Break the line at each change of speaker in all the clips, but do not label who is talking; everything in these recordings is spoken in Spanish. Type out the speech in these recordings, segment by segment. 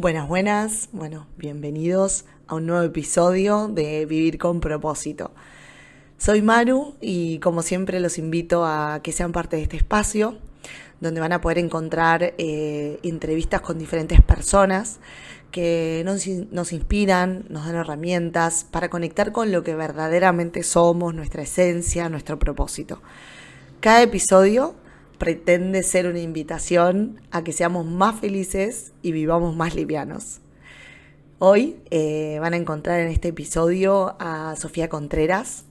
Buenas, buenas. Bueno, bienvenidos a un nuevo episodio de Vivir con propósito. Soy Maru y como siempre los invito a que sean parte de este espacio donde van a poder encontrar eh, entrevistas con diferentes personas que nos, nos inspiran, nos dan herramientas para conectar con lo que verdaderamente somos, nuestra esencia, nuestro propósito. Cada episodio pretende ser una invitación a que seamos más felices y vivamos más livianos. Hoy eh, van a encontrar en este episodio a Sofía Contreras.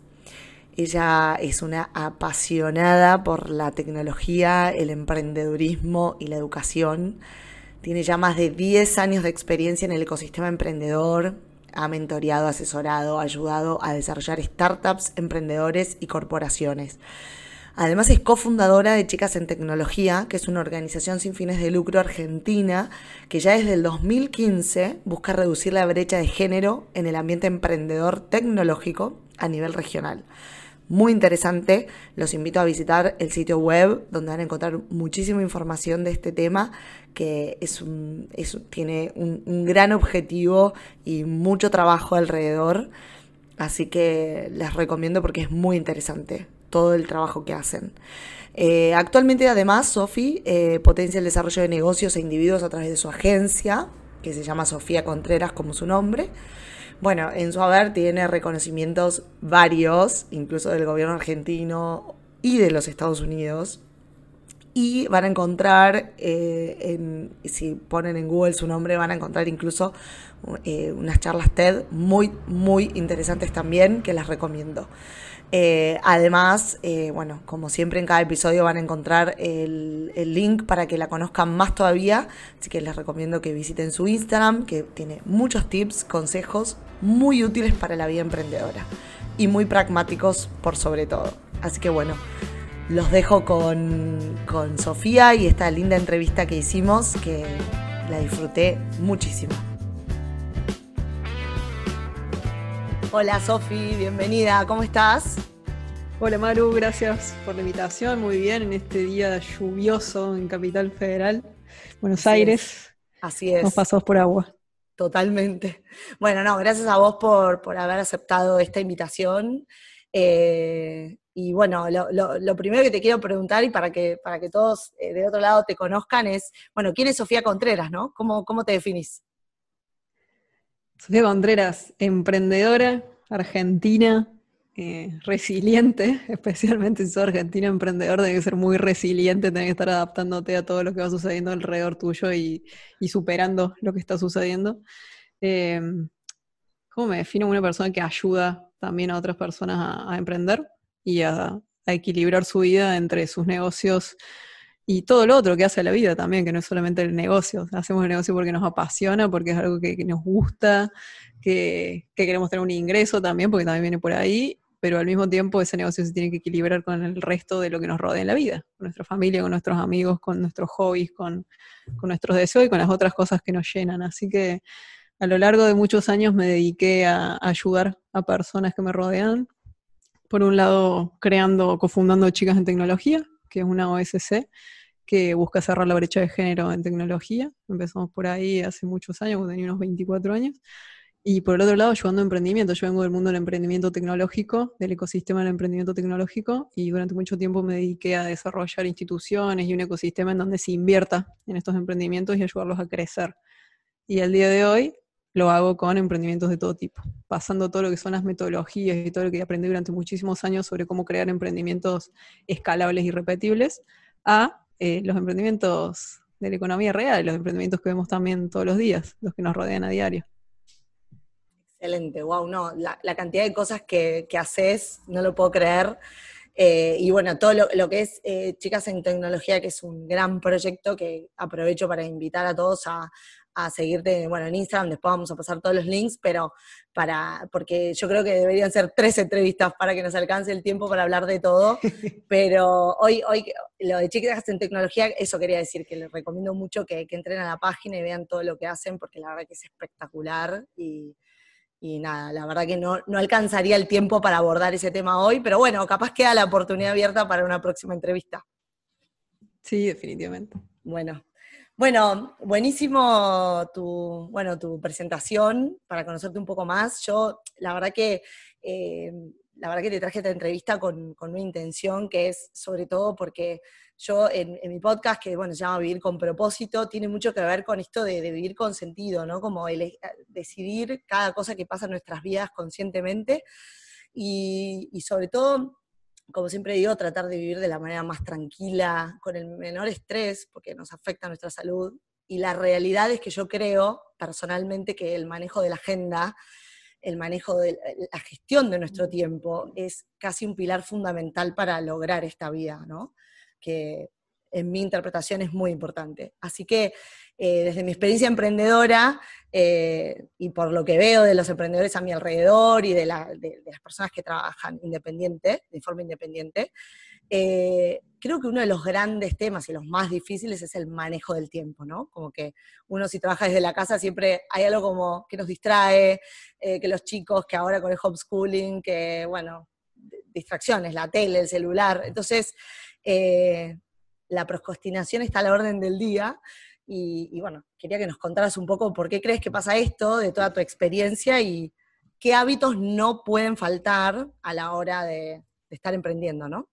Ella es una apasionada por la tecnología, el emprendedurismo y la educación. Tiene ya más de 10 años de experiencia en el ecosistema emprendedor. Ha mentoreado, asesorado, ayudado a desarrollar startups, emprendedores y corporaciones. Además es cofundadora de Chicas en Tecnología, que es una organización sin fines de lucro argentina que ya desde el 2015 busca reducir la brecha de género en el ambiente emprendedor tecnológico a nivel regional. Muy interesante, los invito a visitar el sitio web donde van a encontrar muchísima información de este tema que es tiene un, un gran objetivo y mucho trabajo alrededor. Así que les recomiendo porque es muy interesante todo el trabajo que hacen. Eh, actualmente, además, Sofi eh, potencia el desarrollo de negocios e individuos a través de su agencia, que se llama Sofía Contreras como su nombre. Bueno, en su haber tiene reconocimientos varios, incluso del gobierno argentino y de los Estados Unidos. Y van a encontrar, eh, si ponen en Google su nombre, van a encontrar incluso unas charlas TED muy, muy interesantes también, que las recomiendo. Eh, además, eh, bueno, como siempre en cada episodio van a encontrar el, link para que la conozcan más todavía, así que les recomiendo que visiten su Instagram, que tiene muchos tips, consejos muy útiles para la vida emprendedora y muy pragmáticos por sobre todo. Así que bueno, los dejo con, con Sofía y esta linda entrevista que hicimos, que la disfruté muchísimo. Hola Sofi, bienvenida, ¿cómo estás?
Hola Maru, gracias por la invitación, muy bien en este día lluvioso en Capital Federal, Buenos Aires.
Así es.
Nos pasamos por agua.
Totalmente. Bueno, no, gracias a vos por, por haber aceptado esta invitación. Eh, y bueno, lo, primero que te quiero preguntar y para que, para que todos eh, de otro lado te conozcan es, bueno, ¿quién es Sofía Contreras, no? ¿Cómo, cómo te definís?
Sofía Contreras, emprendedora, argentina, eh, resiliente, especialmente si sos argentino emprendedor, tenés que ser muy resiliente, tenés que estar adaptándote a todo lo que va sucediendo alrededor tuyo y, superando lo que está sucediendo. Em, ¿Cómo me defino una persona que ayuda también a otras personas a, emprender y a, equilibrar su vida entre sus negocios y todo lo otro que hace la vida también, que no es solamente el negocio. Hacemos el negocio porque nos apasiona, porque es algo que, nos gusta, que, queremos tener un ingreso también, porque también viene por ahí, pero al mismo tiempo ese negocio se tiene que equilibrar con el resto de lo que nos rodea en la vida, con nuestra familia, con nuestros amigos, con nuestros hobbies, con nuestros deseos y con las otras cosas que nos llenan. Así que a lo largo de muchos años me dediqué a ayudar a personas que me rodean. Por un lado, creando, cofundando Chicas en Tecnología, que es una OSC, que busca cerrar la brecha de género en tecnología. Empezamos por ahí hace muchos años, cuando tenía unos 24 años. Y por el otro lado, ayudando a emprendimiento. Yo vengo del mundo del emprendimiento tecnológico, del ecosistema del emprendimiento tecnológico, y durante mucho tiempo me dediqué a desarrollar instituciones y un ecosistema en donde se invierta en estos emprendimientos y ayudarlos a crecer. Y al día de hoy lo hago con emprendimientos de todo tipo, pasando todo lo que son las metodologías y todo lo que aprendí durante muchísimos años sobre cómo crear emprendimientos escalables y repetibles, a eh, los emprendimientos de la economía real, los emprendimientos que vemos también todos los días, los que nos rodean a diario.
Excelente, wow, no, la, cantidad de cosas que, haces, no lo puedo creer. Eh, y bueno, todo lo, que es eh, Chicas en Tecnología, que es un gran proyecto que aprovecho para invitar a todos a, a seguirte, bueno, en Instagram, después vamos a pasar todos los links, pero para, porque yo creo que deberían ser tres entrevistas para que nos alcance el tiempo para hablar de todo, pero hoy, hoy lo de Chicas en Tecnología, eso quería decir, que les recomiendo mucho que, que entren a la página y vean todo lo que hacen, porque la verdad que es espectacular y, y nada, la verdad que no, no alcanzaría el tiempo para abordar ese tema hoy, pero bueno, capaz queda la oportunidad abierta para una próxima entrevista.
Sí, definitivamente.
Bueno, Bueno, buenísimo tu, bueno, tu presentación para conocerte un poco más. Yo, la verdad que, eh, la verdad que te traje esta entrevista con, una intención que es sobre todo porque yo en, mi podcast, que bueno, se llama Vivir con propósito, tiene mucho que ver con esto de, vivir con sentido, ¿no? Como decidir cada cosa que pasa en nuestras vidas conscientemente y sobre todo como siempre digo, tratar de vivir de la manera más tranquila, con el menor estrés, porque nos afecta nuestra salud. Y la realidad es que yo creo personalmente que el manejo de la agenda, el manejo de la gestión de nuestro tiempo es casi un pilar fundamental para lograr esta vida, ¿no? Que en mi interpretación es muy importante. Así que eh, desde mi experiencia emprendedora eh, y por lo que veo de los emprendedores a mi alrededor y de, las personas que trabajan independiente, de forma independiente, eh, creo que uno de los grandes temas y los más difíciles es el manejo del tiempo, ¿no? Como que uno si trabaja desde la casa siempre hay algo como que nos distrae, que los chicos, que ahora con el homeschooling, que bueno, distracciones, la tele, el celular. Entonces, la procrastinación está a la orden del día. Y, bueno, quería que nos contaras un poco por qué crees que pasa esto, de toda tu experiencia y qué hábitos no pueden faltar a la hora de, estar emprendiendo, ¿no?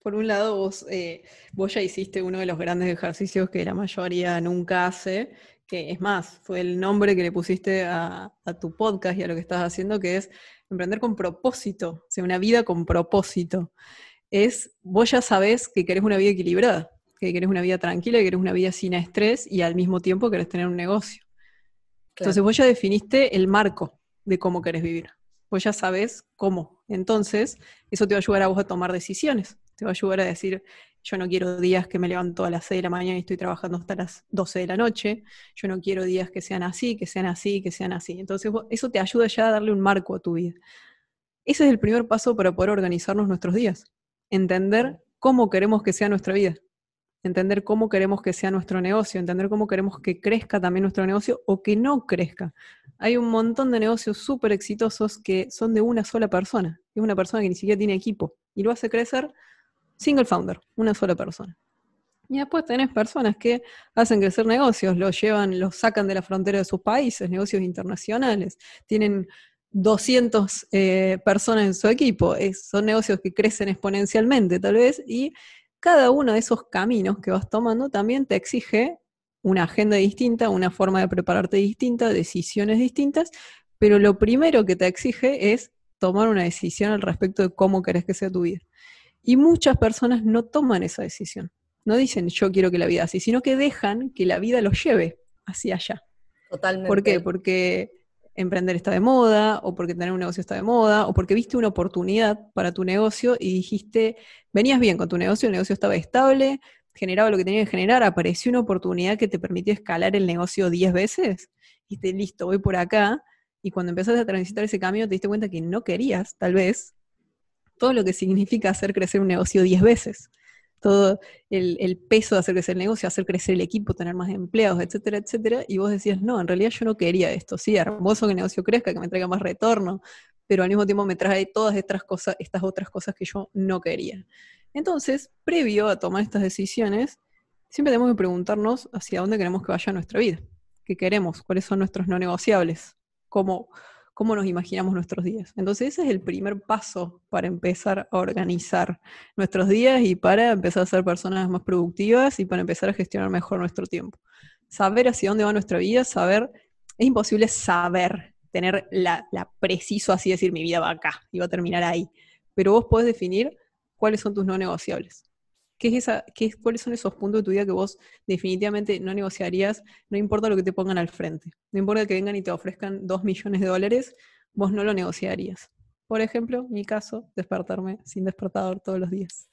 Por un lado, vos, eh, vos ya hiciste uno de los grandes ejercicios que la mayoría nunca hace, que es más, fue el nombre que le pusiste a, a, tu podcast y a lo que estás haciendo, que es emprender con propósito, o sea, una vida con propósito es, vos ya sabés que querés una vida equilibrada, que querés una vida tranquila, que querés una vida sin estrés y al mismo tiempo querés tener un negocio. Entonces vos ya definiste el marco de cómo querés vivir. Vos ya sabés cómo. Entonces, eso te va a ayudar a vos a tomar decisiones. Te va a ayudar a decir, yo no quiero días que me levanto a las 6 de la mañana y estoy trabajando hasta las 12 de la noche. Yo no quiero días que sean así, que sean así, que sean así. Entonces, eso te ayuda ya a darle un marco a tu vida. Ese es el primer paso para poder organizarnos nuestros días entender cómo queremos que sea nuestra vida, entender cómo queremos que sea nuestro negocio, entender cómo queremos que crezca también nuestro negocio o que no crezca. Hay un montón de negocios súper exitosos que son de una sola persona, es una persona que ni siquiera tiene equipo y lo hace crecer single founder, una sola persona. Y después tenés personas que hacen crecer negocios, los llevan, los sacan de la frontera de sus países, negocios internacionales, tienen 200 eh, personas en su equipo. son negocios que crecen exponencialmente, tal vez, y cada uno de esos caminos que vas tomando también te exige una agenda distinta, una forma de prepararte distinta, decisiones distintas, pero lo primero que te exige es tomar una decisión al respecto de cómo querés que sea tu vida. Y muchas personas no toman esa decisión. No dicen yo quiero que la vida así, sino que dejan que la vida los lleve hacia allá.
Totalmente.
¿Por qué? Porque emprender está de moda, o porque tener un negocio está de moda, o porque viste una oportunidad para tu negocio y dijiste, venías bien con tu negocio, el negocio estaba estable, generaba lo que tenía que generar, apareció una oportunidad que te permitió escalar el negocio 10 veces, y te listo, voy por acá, y cuando empezaste a transitar ese cambio te diste cuenta que no querías, tal vez, todo lo que significa hacer crecer un negocio 10 veces todo el, peso de hacer crecer el negocio, hacer crecer el equipo, tener más empleados, etcétera, etcétera, y vos decías, no, en realidad yo no quería esto, sí, hermoso que el negocio crezca, que me traiga más retorno, pero al mismo tiempo me trae todas estas cosas, estas otras cosas que yo no quería. Entonces, previo a tomar estas decisiones, siempre tenemos que preguntarnos hacia dónde queremos que vaya nuestra vida, qué queremos, cuáles son nuestros no negociables, cómo cómo nos imaginamos nuestros días. Entonces ese es el primer paso para empezar a organizar nuestros días y para empezar a ser personas más productivas y para empezar a gestionar mejor nuestro tiempo. Saber hacia dónde va nuestra vida, saber, es imposible saber, tener la, preciso así decir, mi vida va acá y va a terminar ahí, pero vos podés definir cuáles son tus no negociables. ¿Qué es esa, qué es, ¿Cuáles son esos puntos de tu vida que vos definitivamente no negociarías, no importa lo que te pongan al frente? No importa que vengan y te ofrezcan dos millones de dólares, vos no lo negociarías. Por ejemplo, mi caso, despertarme sin despertador todos los días.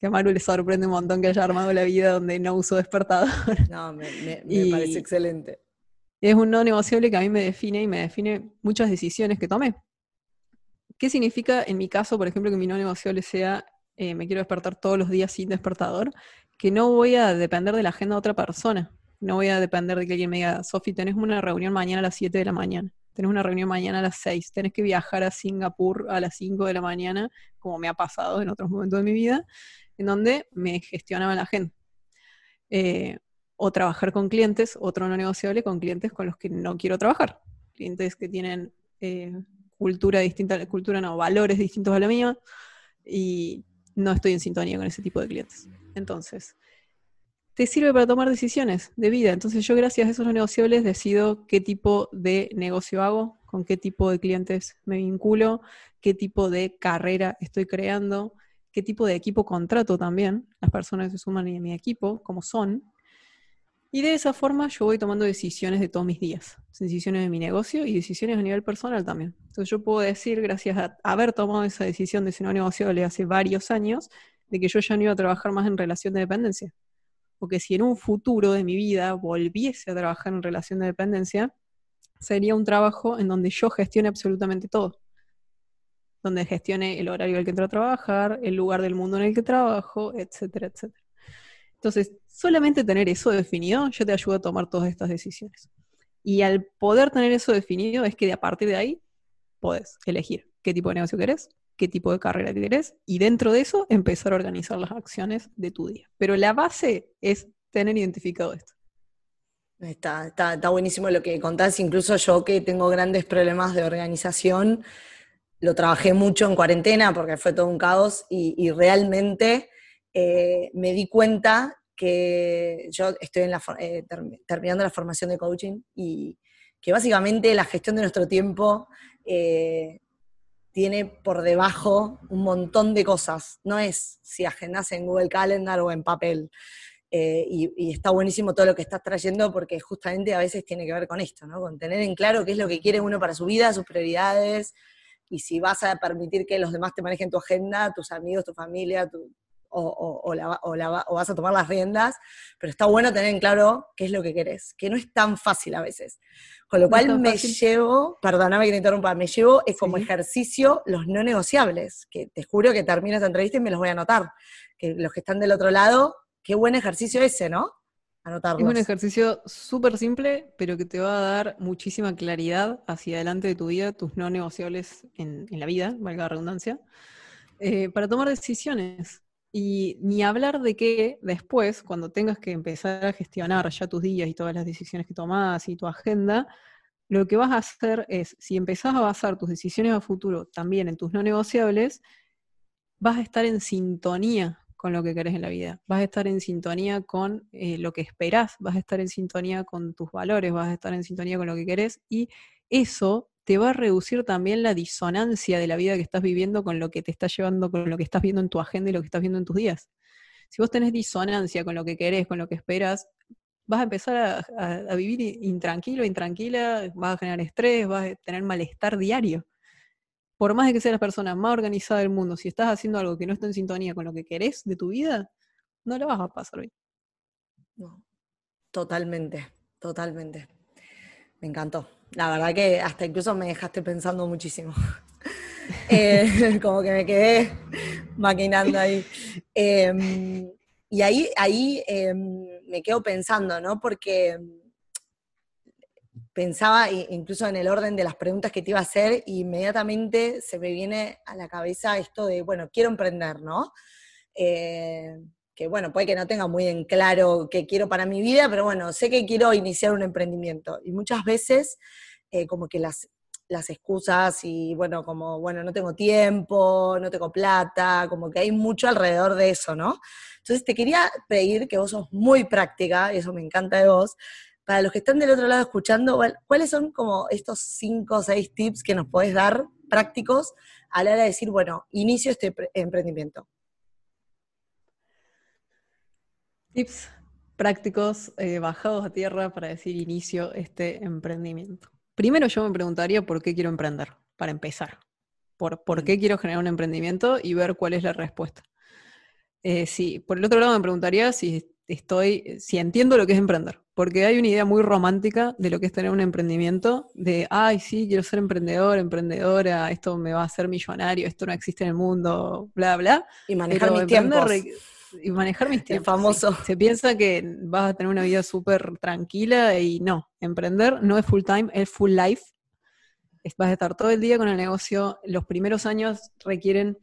Que a Maru le sorprende un montón que haya armado la vida donde no uso despertador.
No, me, parece excelente.
Es un no negociable que a mí me define y me define muchas decisiones que tomé. ¿Qué significa en mi caso, por ejemplo, que mi no negociable sea eh, me quiero despertar todos los días sin despertador, que no voy a depender de la agenda de otra persona. No voy a depender de que alguien me diga, Sofi, tenés una reunión mañana a las 7 de la mañana, tenés una reunión mañana a las 6, tenés que viajar a Singapur a las 5 de la mañana, como me ha pasado en otros momentos de mi vida, en donde me gestionaba la agenda. Eh, o trabajar con clientes, otro no negociable, con clientes con los que no quiero trabajar. Clientes que tienen eh, cultura distinta, cultura no, valores distintos a la mía, y no estoy en sintonía con ese tipo de clientes. Entonces, te sirve para tomar decisiones de vida. Entonces yo gracias a esos negociables decido qué tipo de negocio hago, con qué tipo de clientes me vinculo, qué tipo de carrera estoy creando, qué tipo de equipo contrato también. Las personas se suman a mi equipo, como son, y de esa forma yo voy tomando decisiones de todos mis días, decisiones de mi negocio y decisiones a nivel personal también. Entonces yo puedo decir, gracias a haber tomado esa decisión de ser no negociable hace varios años, de que yo ya no iba a trabajar más en relación de dependencia. Porque si en un futuro de mi vida volviese a trabajar en relación de dependencia, sería un trabajo en donde yo gestione absolutamente todo. Donde gestione el horario al que entro a trabajar, el lugar del mundo en el que trabajo, etcétera, etcétera. Entonces, solamente tener eso definido ya te ayuda a tomar todas estas decisiones. Y al poder tener eso definido es que a partir de ahí podés elegir qué tipo de negocio querés, qué tipo de carrera querés y dentro de eso empezar a organizar las acciones de tu día. Pero la base es tener identificado esto.
Está, está, buenísimo lo que contás, incluso yo que tengo grandes problemas de organización, lo trabajé mucho en cuarentena porque fue todo un caos y realmente eh, me di cuenta que yo estoy eh, terminando la formación de coaching y que básicamente la gestión de nuestro tiempo eh, tiene por debajo un montón de cosas. No es si agendas en Google Calendar o en papel. y, y, está buenísimo todo lo que estás trayendo porque justamente a veces tiene que ver con esto, ¿no? Con tener en claro qué es lo que quiere uno para su vida, sus prioridades, y si vas a permitir que los demás te manejen tu agenda, tus amigos, tu familia, tu, o, vas a tomar las riendas, pero está bueno tener en claro qué es lo que querés, que no es tan fácil a veces. Con lo cual me llevo, perdóname que te interrumpa, me llevo es como ejercicio los no negociables, que te juro que termino esta entrevista y me los voy a anotar. Que los que están del otro lado, qué buen ejercicio ese, ¿no? Anotarlos.
Es un ejercicio súper simple, pero que te va a dar muchísima claridad hacia adelante de tu vida, tus no negociables en, la vida, valga la redundancia, eh, para tomar decisiones. Y ni hablar de que después, cuando tengas que empezar a gestionar ya tus días y todas las decisiones que tomás y tu agenda, lo que vas a hacer es, si empezás a basar tus decisiones a futuro también en tus no negociables, vas a estar en sintonía con lo que querés en la vida, vas a estar en sintonía con eh, lo que esperás, vas a estar en sintonía con tus valores, vas a estar en sintonía con lo que querés y eso te va a reducir también la disonancia de la vida que estás viviendo con lo que te está llevando, con lo que estás viendo en tu agenda y lo que estás viendo en tus días. Si vos tenés disonancia con lo que querés, con lo que esperas, vas a empezar a, vivir intranquilo, intranquila, vas a generar estrés, vas a tener malestar diario. Por más de que seas la persona más organizada del mundo, si estás haciendo algo que no está en sintonía con lo que querés de tu vida, no la vas a pasar bien.
No, totalmente, totalmente. Me encantó. La verdad que hasta incluso me dejaste pensando muchísimo. Eh, como que me quedé maquinando ahí. Em, y ahí, ahí em, me quedo pensando, ¿no? Porque pensaba incluso en el orden de las preguntas que te iba a hacer, e inmediatamente se me viene a la cabeza esto de, bueno, quiero emprender, ¿no? Que bueno, puede que no tenga muy en claro qué quiero para mi vida, pero bueno, sé que quiero iniciar un emprendimiento. Y muchas veces eh, como que las, las excusas y bueno, como, bueno, no tengo tiempo, no tengo plata, como que hay mucho alrededor de eso, ¿no? Entonces te quería pedir que vos sos muy práctica, y eso me encanta de vos, para los que están del otro lado escuchando, ¿cuáles son como estos cinco o seis tips que nos podés dar prácticos a la hora de decir, bueno, inicio este emprendimiento?
Tips prácticos eh, bajados a tierra para decir inicio este emprendimiento. Primero yo me preguntaría por qué quiero emprender, para empezar. Por, por qué quiero generar un emprendimiento y ver cuál es la respuesta. Eh, sí, por el otro lado me preguntaría si estoy, si entiendo lo que es emprender, porque hay una idea muy romántica de lo que es tener un emprendimiento, de, ay, sí, quiero ser emprendedor, emprendedora, esto me va a hacer millonario, esto no existe en el mundo, bla, bla.
Y manejar mis tiempos
y manejar mis tiempos.
famoso.
Se piensa que vas a tener una vida súper tranquila y no, emprender no es full time, es full life. Vas a estar todo el día con el negocio. Los primeros años requieren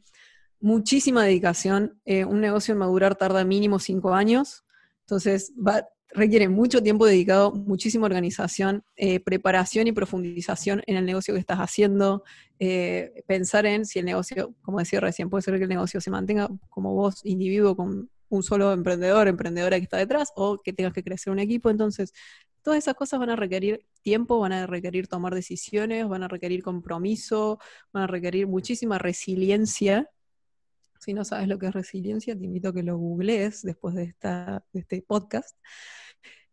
muchísima dedicación. Eh, un negocio en madurar tarda mínimo cinco años. Entonces, va, requiere mucho tiempo dedicado, muchísima organización, eh, preparación y profundización en el negocio que estás haciendo, eh, pensar en si el negocio, como decía recién, puede ser que el negocio se mantenga como vos, individuo, con un solo emprendedor, emprendedora que está detrás, o que tengas que crecer un equipo. Entonces, todas esas cosas van a requerir tiempo, van a requerir tomar decisiones, van a requerir compromiso, van a requerir muchísima resiliencia. Si no sabes lo que es resiliencia, te invito a que lo googlees después de, esta, de este podcast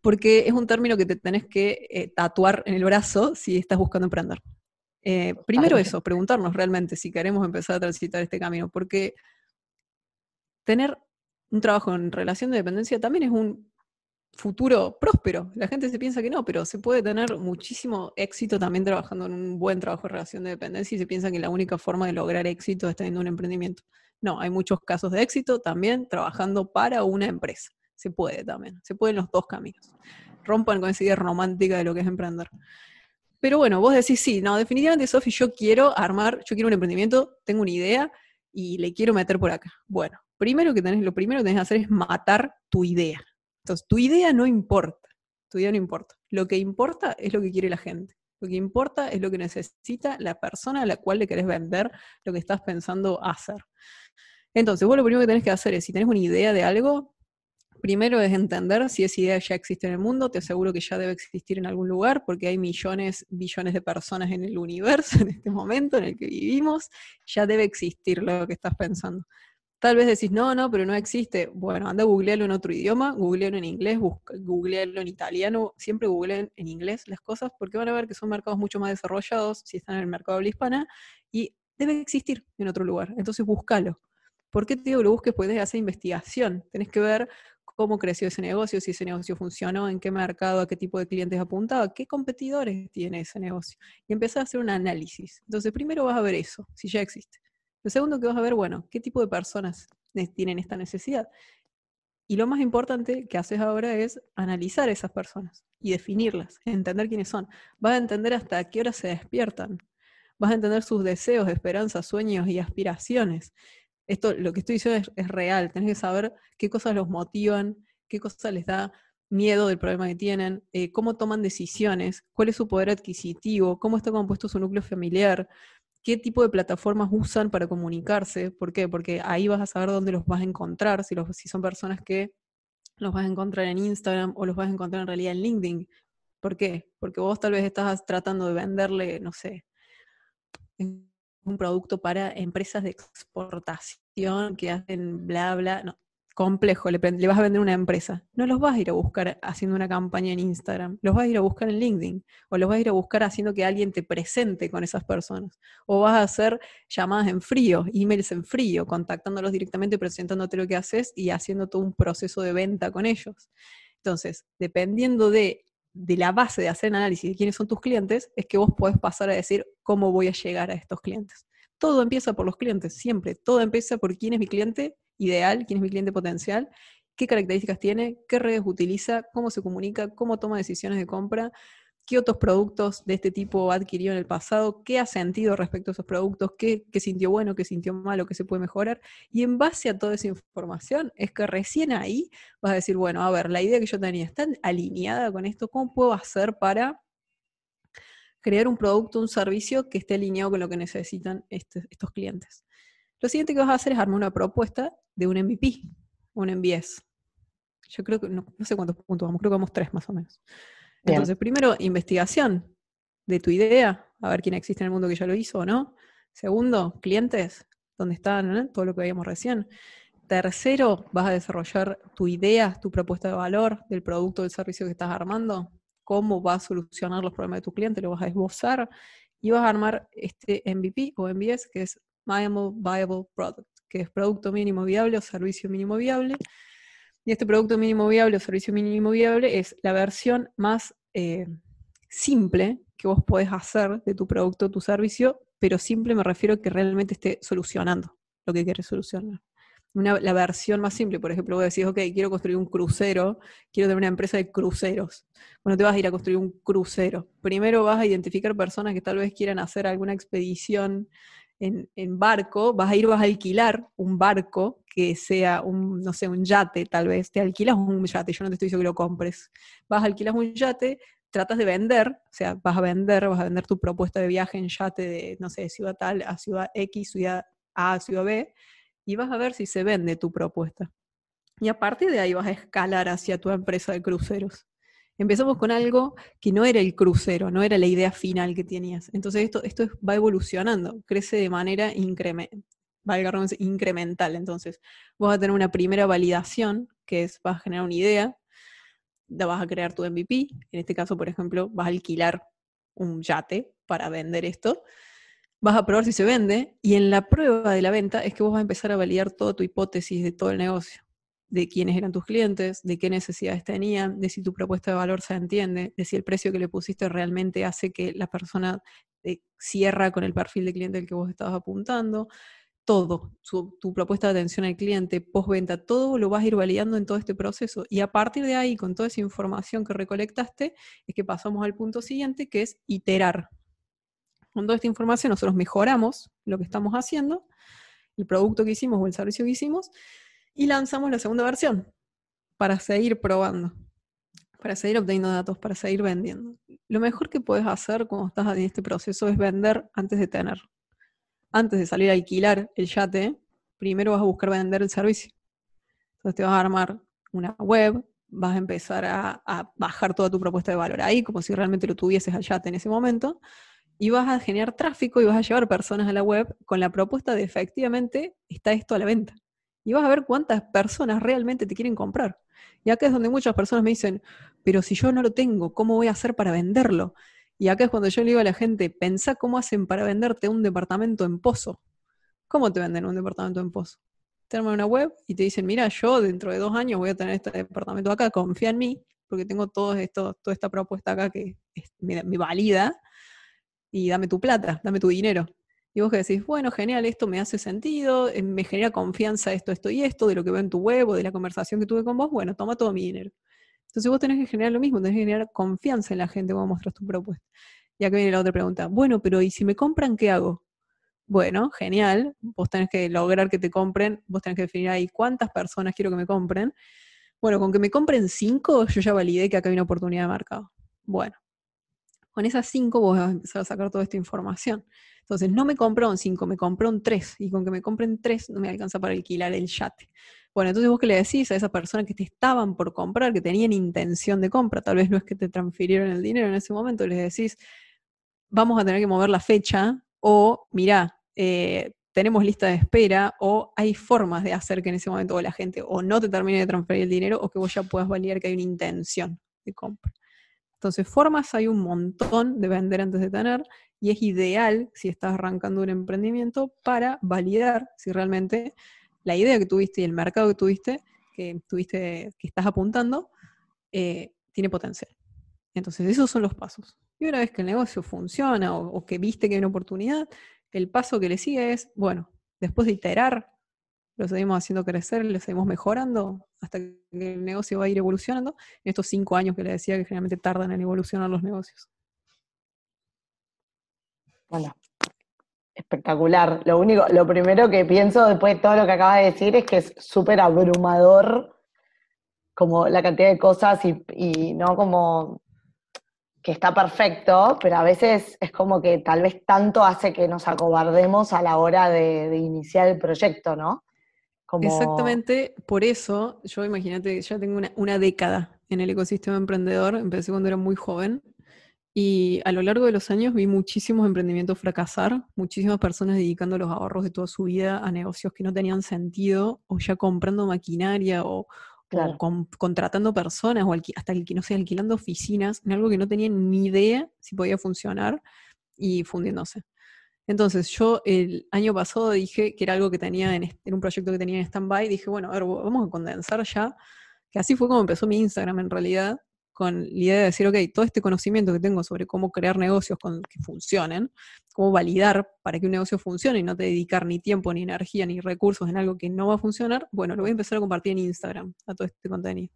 porque es un término que te tenés que eh, tatuar en el brazo si estás buscando emprender. Eh, primero eso, preguntarnos realmente si queremos empezar a transitar este camino, porque tener un trabajo en relación de dependencia también es un futuro próspero. La gente se piensa que no, pero se puede tener muchísimo éxito también trabajando en un buen trabajo en relación de dependencia y se piensa que la única forma de lograr éxito es teniendo un emprendimiento. No, hay muchos casos de éxito también trabajando para una empresa. Se puede también, se pueden los dos caminos. Rompan con esa idea romántica de lo que es emprender. Pero bueno, vos decís, sí, no, definitivamente, Sofi, yo quiero armar, yo quiero un emprendimiento, tengo una idea y le quiero meter por acá. Bueno, primero que tenés, lo primero que tenés que hacer es matar tu idea. Entonces, tu idea no importa, tu idea no importa. Lo que importa es lo que quiere la gente. Lo que importa es lo que necesita la persona a la cual le querés vender lo que estás pensando hacer. Entonces, vos lo primero que tenés que hacer es, si tenés una idea de algo, Primero es entender si esa idea ya existe en el mundo, te aseguro que ya debe existir en algún lugar, porque hay millones, billones de personas en el universo en este momento en el que vivimos, ya debe existir lo que estás pensando. Tal vez decís, no, no, pero no existe. Bueno, anda a googlearlo en otro idioma, googlealo en inglés, googlealo en italiano, siempre googleen en inglés las cosas, porque van a ver que son mercados mucho más desarrollados si están en el mercado de habla hispana, y debe existir en otro lugar. Entonces búscalo. ¿Por qué te digo que lo busques? Puedes hacer investigación. Tenés que ver cómo creció ese negocio, si ese negocio funcionó, en qué mercado, a qué tipo de clientes apuntaba, qué competidores tiene ese negocio. Y empezar a hacer un análisis. Entonces, primero vas a ver eso, si ya existe. Lo segundo que vas a ver, bueno, qué tipo de personas tienen esta necesidad. Y lo más importante que haces ahora es analizar esas personas y definirlas, entender quiénes son. Vas a entender hasta qué hora se despiertan. Vas a entender sus deseos, esperanzas, sueños y aspiraciones esto, lo que estoy diciendo es, real, tenés que saber qué cosas los motivan, qué cosas les da miedo del problema que tienen, eh, cómo toman decisiones, cuál es su poder adquisitivo, cómo está compuesto su núcleo familiar, qué tipo de plataformas usan para comunicarse, ¿por qué? Porque ahí vas a saber dónde los vas a encontrar, si, los, si son personas que los vas a encontrar en Instagram o los vas a encontrar en realidad en LinkedIn. ¿Por qué? Porque vos tal vez estás tratando de venderle, no sé, un producto para empresas de exportación que hacen bla, bla, no, complejo, le, vas a vender una empresa. No los vas a ir a buscar haciendo una campaña en Instagram, los vas a ir a buscar en LinkedIn, o los vas a ir a buscar haciendo que alguien te presente con esas personas, o vas a hacer llamadas en frío, emails en frío, contactándolos directamente, presentándote lo que haces y haciendo todo un proceso de venta con ellos. Entonces, dependiendo de de la base de hacer análisis de quiénes son tus clientes, es que vos podés pasar a decir cómo voy a llegar a estos clientes. Todo empieza por los clientes, siempre. Todo empieza por quién es mi cliente ideal, quién es mi cliente potencial, qué características tiene, qué redes utiliza, cómo se comunica, cómo toma decisiones de compra, qué otros productos de este tipo adquirió en el pasado, qué ha sentido respecto a esos productos, qué, sintió bueno, qué sintió malo, qué se puede mejorar. Y en base a toda esa información es que recién ahí vas a decir, bueno, a ver, la idea que yo tenía está alineada con esto, ¿cómo puedo hacer para crear un producto, un servicio que esté alineado con lo que necesitan este, estos clientes? Lo siguiente que vas a hacer es armar una propuesta de un MVP, un MBS. Yo creo que, no, no sé cuántos puntos vamos, creo que vamos tres más o menos. Entonces, primero, investigación de tu idea, a ver quién existe en el mundo que ya lo hizo o no. Segundo, clientes, dónde están, todo lo que veíamos recién. Tercero, vas a desarrollar tu idea, tu propuesta de valor del producto o del servicio que estás armando, cómo vas a solucionar los problemas de tu cliente, lo vas a esbozar y vas a armar este MVP o MVS, que es Minimal Viable Product, que es producto mínimo viable o servicio mínimo viable. Y este producto mínimo viable o servicio mínimo viable es la versión más eh, simple que vos podés hacer de tu producto o tu servicio, pero simple me refiero a que realmente esté solucionando lo que quieres solucionar. La versión más simple, por ejemplo, vos decís, ok, quiero construir un crucero, quiero tener una empresa de cruceros. Bueno, te vas a ir a construir un crucero. Primero vas a identificar personas que tal vez quieran hacer alguna expedición en, barco, vas a ir, vas a alquilar un barco que sea un, no sé, un yate tal vez, te alquilas un yate, yo no te estoy diciendo que lo compres, vas a alquilar un yate, tratas de vender, o sea, vas a vender, vas a vender tu propuesta de viaje en yate de, no sé, ciudad tal a ciudad X, ciudad a ciudad B, y vas a ver si se vende tu propuesta. Y a partir de ahí vas a escalar hacia tu empresa de cruceros. Empezamos con algo que no era el crucero, no era la idea final que tenías. Entonces esto, esto va evolucionando, crece de manera incremental. incremental. Entonces, vas a tener una primera validación, que es, vas a generar una idea, la vas a crear tu MVP. En este caso, por ejemplo, vas a alquilar un yate para vender esto. Vas a probar si se vende y en la prueba de la venta es que vos vas a empezar a validar toda tu hipótesis de todo el negocio de quiénes eran tus clientes, de qué necesidades tenían, de si tu propuesta de valor se entiende, de si el precio que le pusiste realmente hace que la persona eh, cierra con el perfil de cliente al que vos estabas apuntando. Todo, tu propuesta de atención al cliente, postventa, todo lo vas a ir validando en todo este proceso. Y a partir de ahí, con toda esa información que recolectaste, es que pasamos al punto siguiente, que es iterar. Con toda esta información nosotros mejoramos lo que estamos haciendo, el producto que hicimos o el servicio que hicimos, y lanzamos la segunda versión para seguir probando, para seguir obteniendo datos, para seguir vendiendo. Lo mejor que puedes hacer cuando estás en este proceso es vender antes de tener. Antes de salir a alquilar el yate, primero vas a buscar vender el servicio. Entonces te vas a armar una web, vas a empezar a, bajar toda tu propuesta de valor ahí, como si realmente lo tuvieses al yate en ese momento, y vas a generar tráfico y vas a llevar personas a la web con la propuesta de efectivamente está esto a la venta y vas a ver cuántas personas realmente te quieren comprar. Y acá es donde muchas personas me dicen, pero si yo no lo tengo, ¿cómo voy a hacer para venderlo? Y acá es cuando yo le digo a la gente, pensá cómo hacen para venderte un departamento en Pozo. ¿Cómo te venden un departamento en Pozo? Te arman una web y te dicen, mira, yo dentro de dos años voy a tener este departamento acá, confía en mí, porque tengo todo esto, toda esta propuesta acá que me, me valida, y dame tu plata, dame tu dinero. Y vos que decís, bueno, genial, esto me hace sentido, eh, me genera confianza esto, esto y esto, de lo que veo en tu web o de la conversación que tuve con vos, bueno, toma todo mi dinero. Entonces vos tenés que generar lo mismo, tenés que generar confianza en la gente cuando mostras tu propuesta. Y acá viene la otra pregunta. Bueno, pero ¿y si me compran, qué hago? Bueno, genial. Vos tenés que lograr que te compren, vos tenés que definir ahí cuántas personas quiero que me compren. Bueno, con que me compren cinco, yo ya validé que acá hay una oportunidad de mercado. Bueno, con esas cinco vos vas a empezar a sacar toda esta información. Entonces, no me compraron cinco, me compraron tres. Y con que me compren tres no me alcanza para alquilar el yate. Bueno, entonces vos que le decís a esa persona que te estaban por comprar, que tenían intención de compra, tal vez no es que te transfirieron el dinero en ese momento, les decís, vamos a tener que mover la fecha, o mirá, eh, tenemos lista de espera, o hay formas de hacer que en ese momento la gente o no te termine de transferir el dinero, o que vos ya puedas validar que hay una intención de compra. Entonces, formas hay un montón de vender antes de tener y es ideal si estás arrancando un emprendimiento para validar si realmente la idea que tuviste y el mercado que tuviste, que tuviste, que estás apuntando, eh, tiene potencial. Entonces, esos son los pasos. Y una vez que el negocio funciona o, o que viste que hay una oportunidad, el paso que le sigue es, bueno, después de iterar, lo seguimos haciendo crecer, lo seguimos mejorando hasta que el negocio va a ir evolucionando en estos cinco años que le decía que generalmente tardan en evolucionar los negocios.
Bueno, espectacular. Lo único, lo primero que pienso después de todo lo que acaba de decir es que es súper abrumador como la cantidad de cosas y, no como que está perfecto, pero a veces es como que tal vez tanto hace que nos acobardemos a la hora de, iniciar el proyecto, ¿no?
Exactamente, por eso yo imagínate, ya tengo una, una década en el ecosistema emprendedor, empecé cuando era muy joven y a lo largo de los años vi muchísimos emprendimientos fracasar, muchísimas personas dedicando los ahorros de toda su vida a negocios que no tenían sentido, o ya comprando maquinaria, o, contratando personas, o hasta el que no sé, alquilando oficinas, en algo que no tenían ni idea si podía funcionar y fundiéndose. Entonces, yo el año pasado dije que era algo que tenía en, en un proyecto que tenía en stand-by, dije, bueno, a ver, vamos a condensar ya, que así fue como empezó mi Instagram en realidad, con la idea de decir, ok, todo este conocimiento que tengo sobre cómo crear negocios con, que funcionen, cómo validar para que un negocio funcione y no te dedicar ni tiempo, ni energía, ni recursos en algo que no va a funcionar, bueno, lo voy a empezar a compartir en Instagram, a todo este contenido.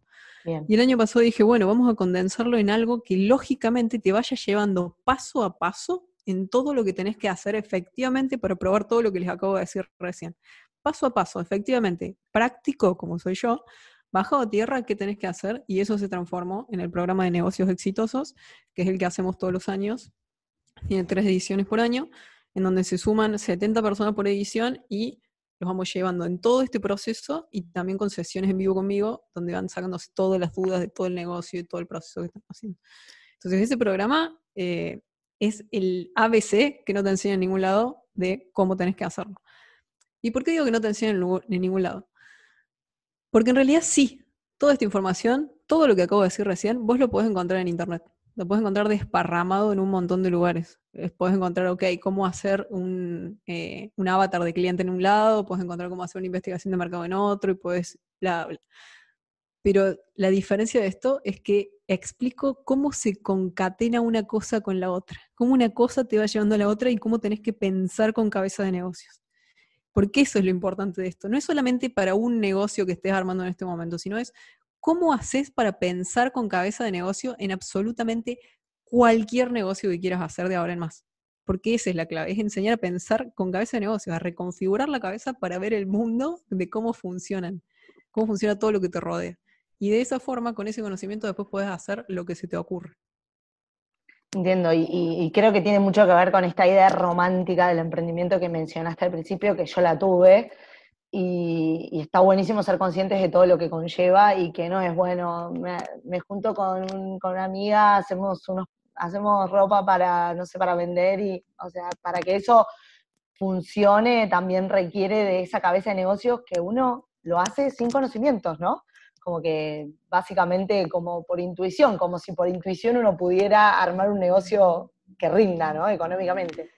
Y el año pasado dije, bueno, vamos a condensarlo en algo que lógicamente te vaya llevando paso a paso en todo lo que tenés que hacer efectivamente para probar todo lo que les acabo de decir recién. Paso a paso, efectivamente, práctico, como soy yo, bajado a tierra, ¿qué tenés que hacer? Y eso se transformó en el programa de negocios exitosos, que es el que hacemos todos los años. Tiene tres ediciones por año, en donde se suman 70 personas por edición y los vamos llevando en todo este proceso y también con sesiones en vivo conmigo, donde van sacándose todas las dudas de todo el negocio y todo el proceso que están haciendo. Entonces, ese programa eh, es el ABC que no te enseña en ningún lado de cómo tenés que hacerlo. ¿Y por qué digo que no te enseña en ningún lado? Porque en realidad sí, toda esta información, todo lo que acabo de decir recién, vos lo podés encontrar en Internet. Lo puedes encontrar desparramado en un montón de lugares. Puedes encontrar, ok, cómo hacer un, eh, un, avatar de cliente en un lado, puedes encontrar cómo hacer una investigación de mercado en otro y puedes bla, bla. Pero la diferencia de esto es que explico cómo se concatena una cosa con la otra, cómo una cosa te va llevando a la otra y cómo tenés que pensar con cabeza de negocios. Porque eso es lo importante de esto. No es solamente para un negocio que estés armando en este momento, sino es ¿Cómo haces para pensar con cabeza de negocio en absolutamente cualquier negocio que quieras hacer de ahora en más? Porque esa es la clave, es enseñar a pensar con cabeza de negocio, a reconfigurar la cabeza para ver el mundo de cómo funcionan, cómo funciona todo lo que te rodea. Y de esa forma, con ese conocimiento, después puedes hacer lo que se te ocurre.
Entiendo, y, creo que tiene mucho que ver con esta idea romántica del emprendimiento que mencionaste al principio, que yo la tuve, y, está buenísimo ser conscientes de todo lo que conlleva y que no es bueno, me, junto con, con, una amiga, hacemos unos, hacemos ropa para, no sé, para vender y, o sea, para que eso funcione también requiere de esa cabeza de negocios que uno lo hace sin conocimientos, ¿no? Como que básicamente como por intuición, como si por intuición uno pudiera armar un negocio que rinda, ¿no? Económicamente.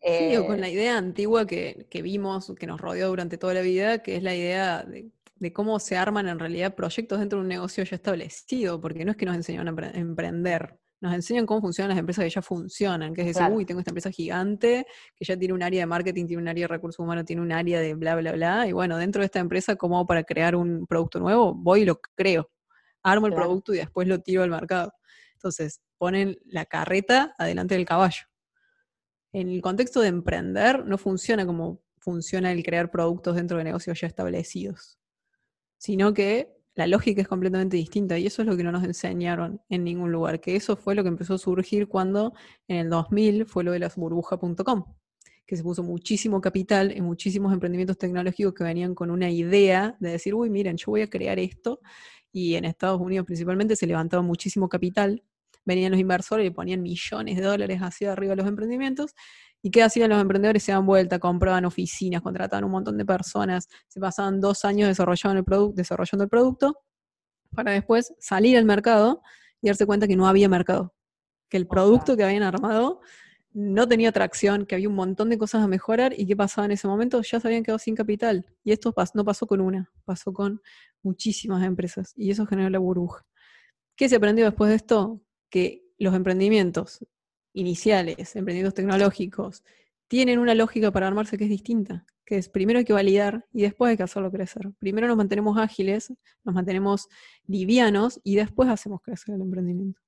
Sí, o con la eh, idea antigua que, vimos, que nos rodeó durante toda la vida, que es la idea de, cómo se arman en realidad proyectos dentro de un negocio ya establecido, porque no es que nos enseñan a emprender, nos enseñan cómo funcionan las empresas que ya funcionan, que es decir, uy, tengo esta empresa gigante, que ya tiene un área de marketing, tiene un área de recursos humanos, tiene un área de bla, bla, bla, y bueno, dentro de esta empresa, ¿cómo hago para crear un producto nuevo? Voy y lo creo, armo el producto y después lo tiro al mercado. Entonces, ponen la carreta adelante del caballo en el contexto de emprender no funciona como funciona el crear productos dentro de negocios ya establecidos, sino que la lógica es completamente distinta y eso es lo que no nos enseñaron en ningún lugar, que eso fue lo que empezó a surgir cuando en el 2000 fue lo de las burbuja.com, que se puso muchísimo capital en muchísimos emprendimientos tecnológicos que venían con una idea de decir, uy, miren, yo voy a crear esto, y en Estados Unidos principalmente se levantaba muchísimo capital venían los inversores y ponían millones de dólares hacia arriba los emprendimientos. ¿Y qué hacían los emprendedores? Se dan vuelta, compraban oficinas, contrataban un montón de personas, se pasaban dos años desarrollando el, desarrollando el producto para después salir al mercado y darse cuenta que no había mercado, que el producto que habían armado no tenía tracción, que había un montón de cosas a mejorar y qué pasaba en ese momento, ya se habían quedado sin capital. Y esto no pasó con una, pasó con muchísimas empresas y eso generó la burbuja. ¿Qué se aprendió después de esto? que los emprendimientos iniciales, emprendimientos tecnológicos, tienen una lógica para armarse que es distinta, que es primero hay que validar y después hay que hacerlo crecer. Primero nos mantenemos ágiles, nos mantenemos livianos y después hacemos crecer el emprendimiento.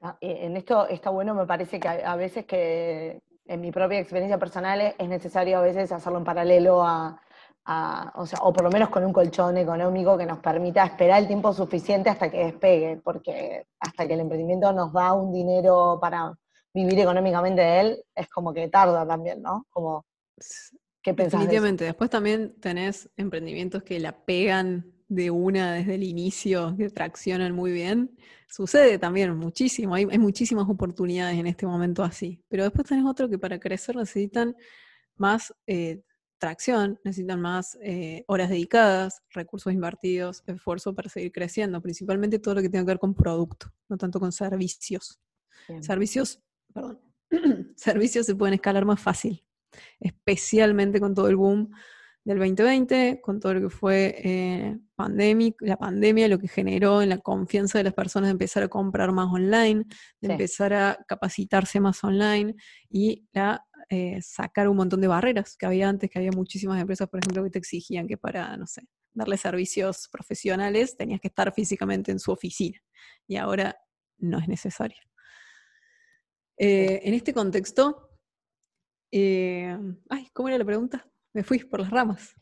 Ah, eh, en esto está bueno, me parece que a veces que en mi propia experiencia personal es necesario a veces hacerlo en paralelo o, sea, o por lo menos con un colchón económico que nos permita esperar el tiempo suficiente hasta que despegue, porque hasta que el emprendimiento nos da un dinero para vivir económicamente de él, es como que tarda también, ¿no? Como,
¿qué pensás Definitivamente. Después también tenés emprendimientos que la pegan de una desde el inicio, que traccionan muy bien. Sucede también muchísimo, hay, hay muchísimas oportunidades en este momento así. Pero después tenés otro que para crecer necesitan más eh, tracción, necesitan más eh, horas dedicadas, recursos invertidos, esfuerzo para seguir creciendo, principalmente todo lo que tenga que ver con producto, no tanto con servicios. Servicios, perdón, servicios se pueden escalar más fácil, especialmente con todo el boom del 2020, con todo lo que fue eh, la pandemia, lo que generó en la confianza de las personas de empezar a comprar más online, de empezar a capacitarse más online y la eh, sacar un montón de barreras que había antes, que había muchísimas empresas, por ejemplo, que te exigían que para, no sé, darle servicios profesionales tenías que estar físicamente en su oficina y ahora no es necesario. Eh, en este contexto, eh, ay, ¿cómo era la pregunta? Me fui por las ramas.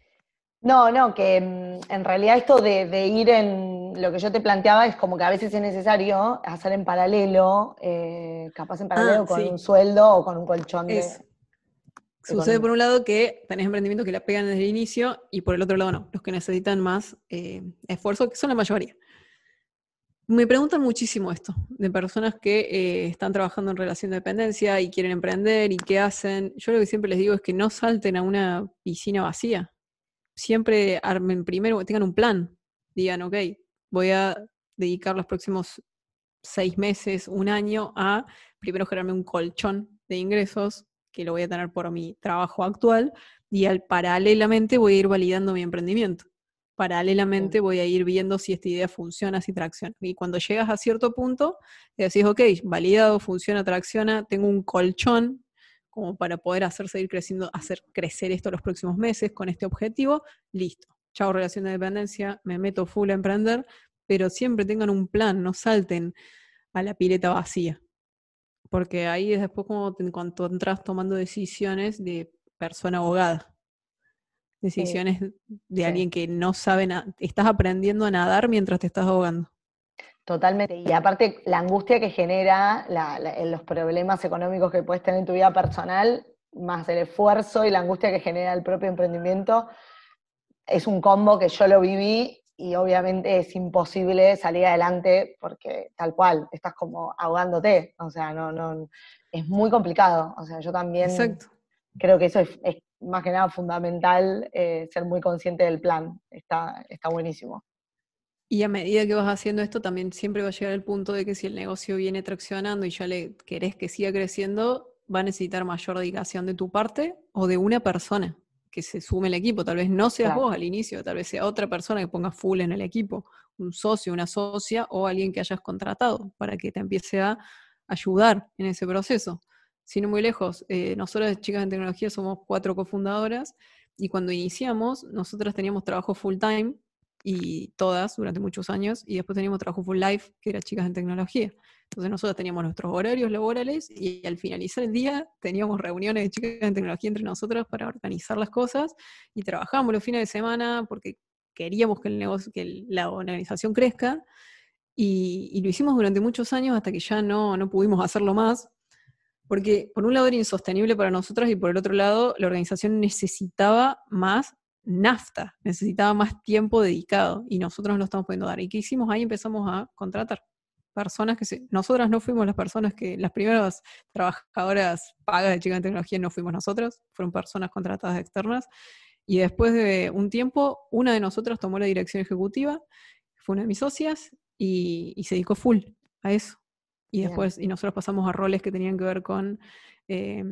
No, no, que mm, en realidad esto de, ir en lo que yo te planteaba es como que a veces es necesario hacer en paralelo, eh, capaz en paralelo ah, con un sueldo o con un colchón de,
Sucede por un lado que tenés emprendimientos que la pegan desde el inicio y por el otro lado no, los que necesitan más eh, esfuerzo, que son la mayoría. Me preguntan muchísimo esto, de personas que eh, están trabajando en relación de dependencia y quieren emprender y qué hacen. Yo lo que siempre les digo es que no salten a una piscina vacía. Siempre armen primero, tengan un plan. Digan, ok, voy a dedicar los próximos seis meses, un año a primero generarme un colchón de ingresos que lo voy a tener por mi trabajo actual y al, paralelamente voy a ir validando mi emprendimiento. Paralelamente voy a ir viendo si esta idea funciona, si tracciona. Y cuando llegas a cierto punto, decís, ok, validado, funciona, tracciona, tengo un colchón como para poder hacer seguir creciendo, hacer crecer esto los próximos meses con este objetivo, listo. Chao relación de dependencia, me meto full a emprender, pero siempre tengan un plan, no salten a la pileta vacía porque ahí es después como cuando entras tomando decisiones de persona abogada. Decisiones de alguien que no sabe nada. Estás aprendiendo a nadar mientras te estás ahogando.
Totalmente. Y aparte, la angustia que genera los problemas económicos que puedes tener en tu vida personal, más el esfuerzo y la angustia que genera el propio emprendimiento, es un combo que yo lo viví y obviamente es imposible salir adelante porque tal cual, estás como ahogándote, o sea, no, no, es muy complicado, o sea, yo también creo que eso es, más que nada fundamental, eh, ser muy consciente del plan, está, está buenísimo.
Y a medida que vas haciendo esto, también siempre va a llegar el punto de que si el negocio viene traccionando y ya le querés que siga creciendo, va a necesitar mayor dedicación de tu parte o de una persona que se sume el equipo. Tal vez no seas vos al inicio, tal vez sea otra persona que ponga full en el equipo, un socio, una socia o alguien que hayas contratado para que te empiece a ayudar en ese proceso. Sin muy lejos, eh, nosotros chicas en tecnología somos cuatro cofundadoras y cuando iniciamos, nosotras teníamos trabajo full time y todas durante muchos años, y después teníamos trabajo full life, que era chicas en tecnología. Entonces nosotros teníamos nuestros horarios laborales y al finalizar el día teníamos reuniones de chicas en tecnología entre nosotros para organizar las cosas y trabajábamos los fines de semana porque queríamos que el negocio, que la organización crezca y, lo hicimos durante muchos años hasta que ya no, no pudimos hacerlo más porque por un lado era insostenible para nosotros y por el otro lado la organización necesitaba más nafta, necesitaba más tiempo dedicado y nosotros nos lo estamos pudiendo dar. ¿Y qué hicimos ahí? Empezamos a contratar personas que nosotras no fuimos las personas que, las primeras trabajadoras pagas de Chica en Tecnología no fuimos nosotros, fueron personas contratadas externas. Y después de un tiempo, una de nosotras tomó la dirección ejecutiva, fue una de mis socias, y, se dedicó full a eso. Y después, y nosotros pasamos a roles que tenían que ver con eh,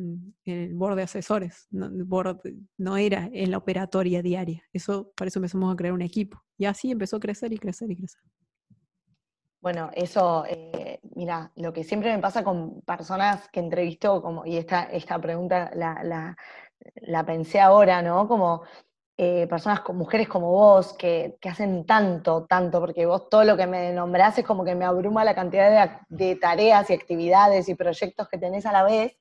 el board de asesores. No, board no era en la operatoria diaria. Eso, para eso empezamos a crear un equipo. Y así empezó a crecer y crecer y crecer.
Bueno, eso, eh, mira, lo que siempre me pasa con personas que entrevisto, como, y esta, esta pregunta la, la, pensé ahora, ¿no? Como eh, personas, con mujeres como vos, que, hacen tanto, tanto, porque vos todo lo que me nombrás es como que me abruma la cantidad de, tareas y actividades y proyectos que tenés a la vez,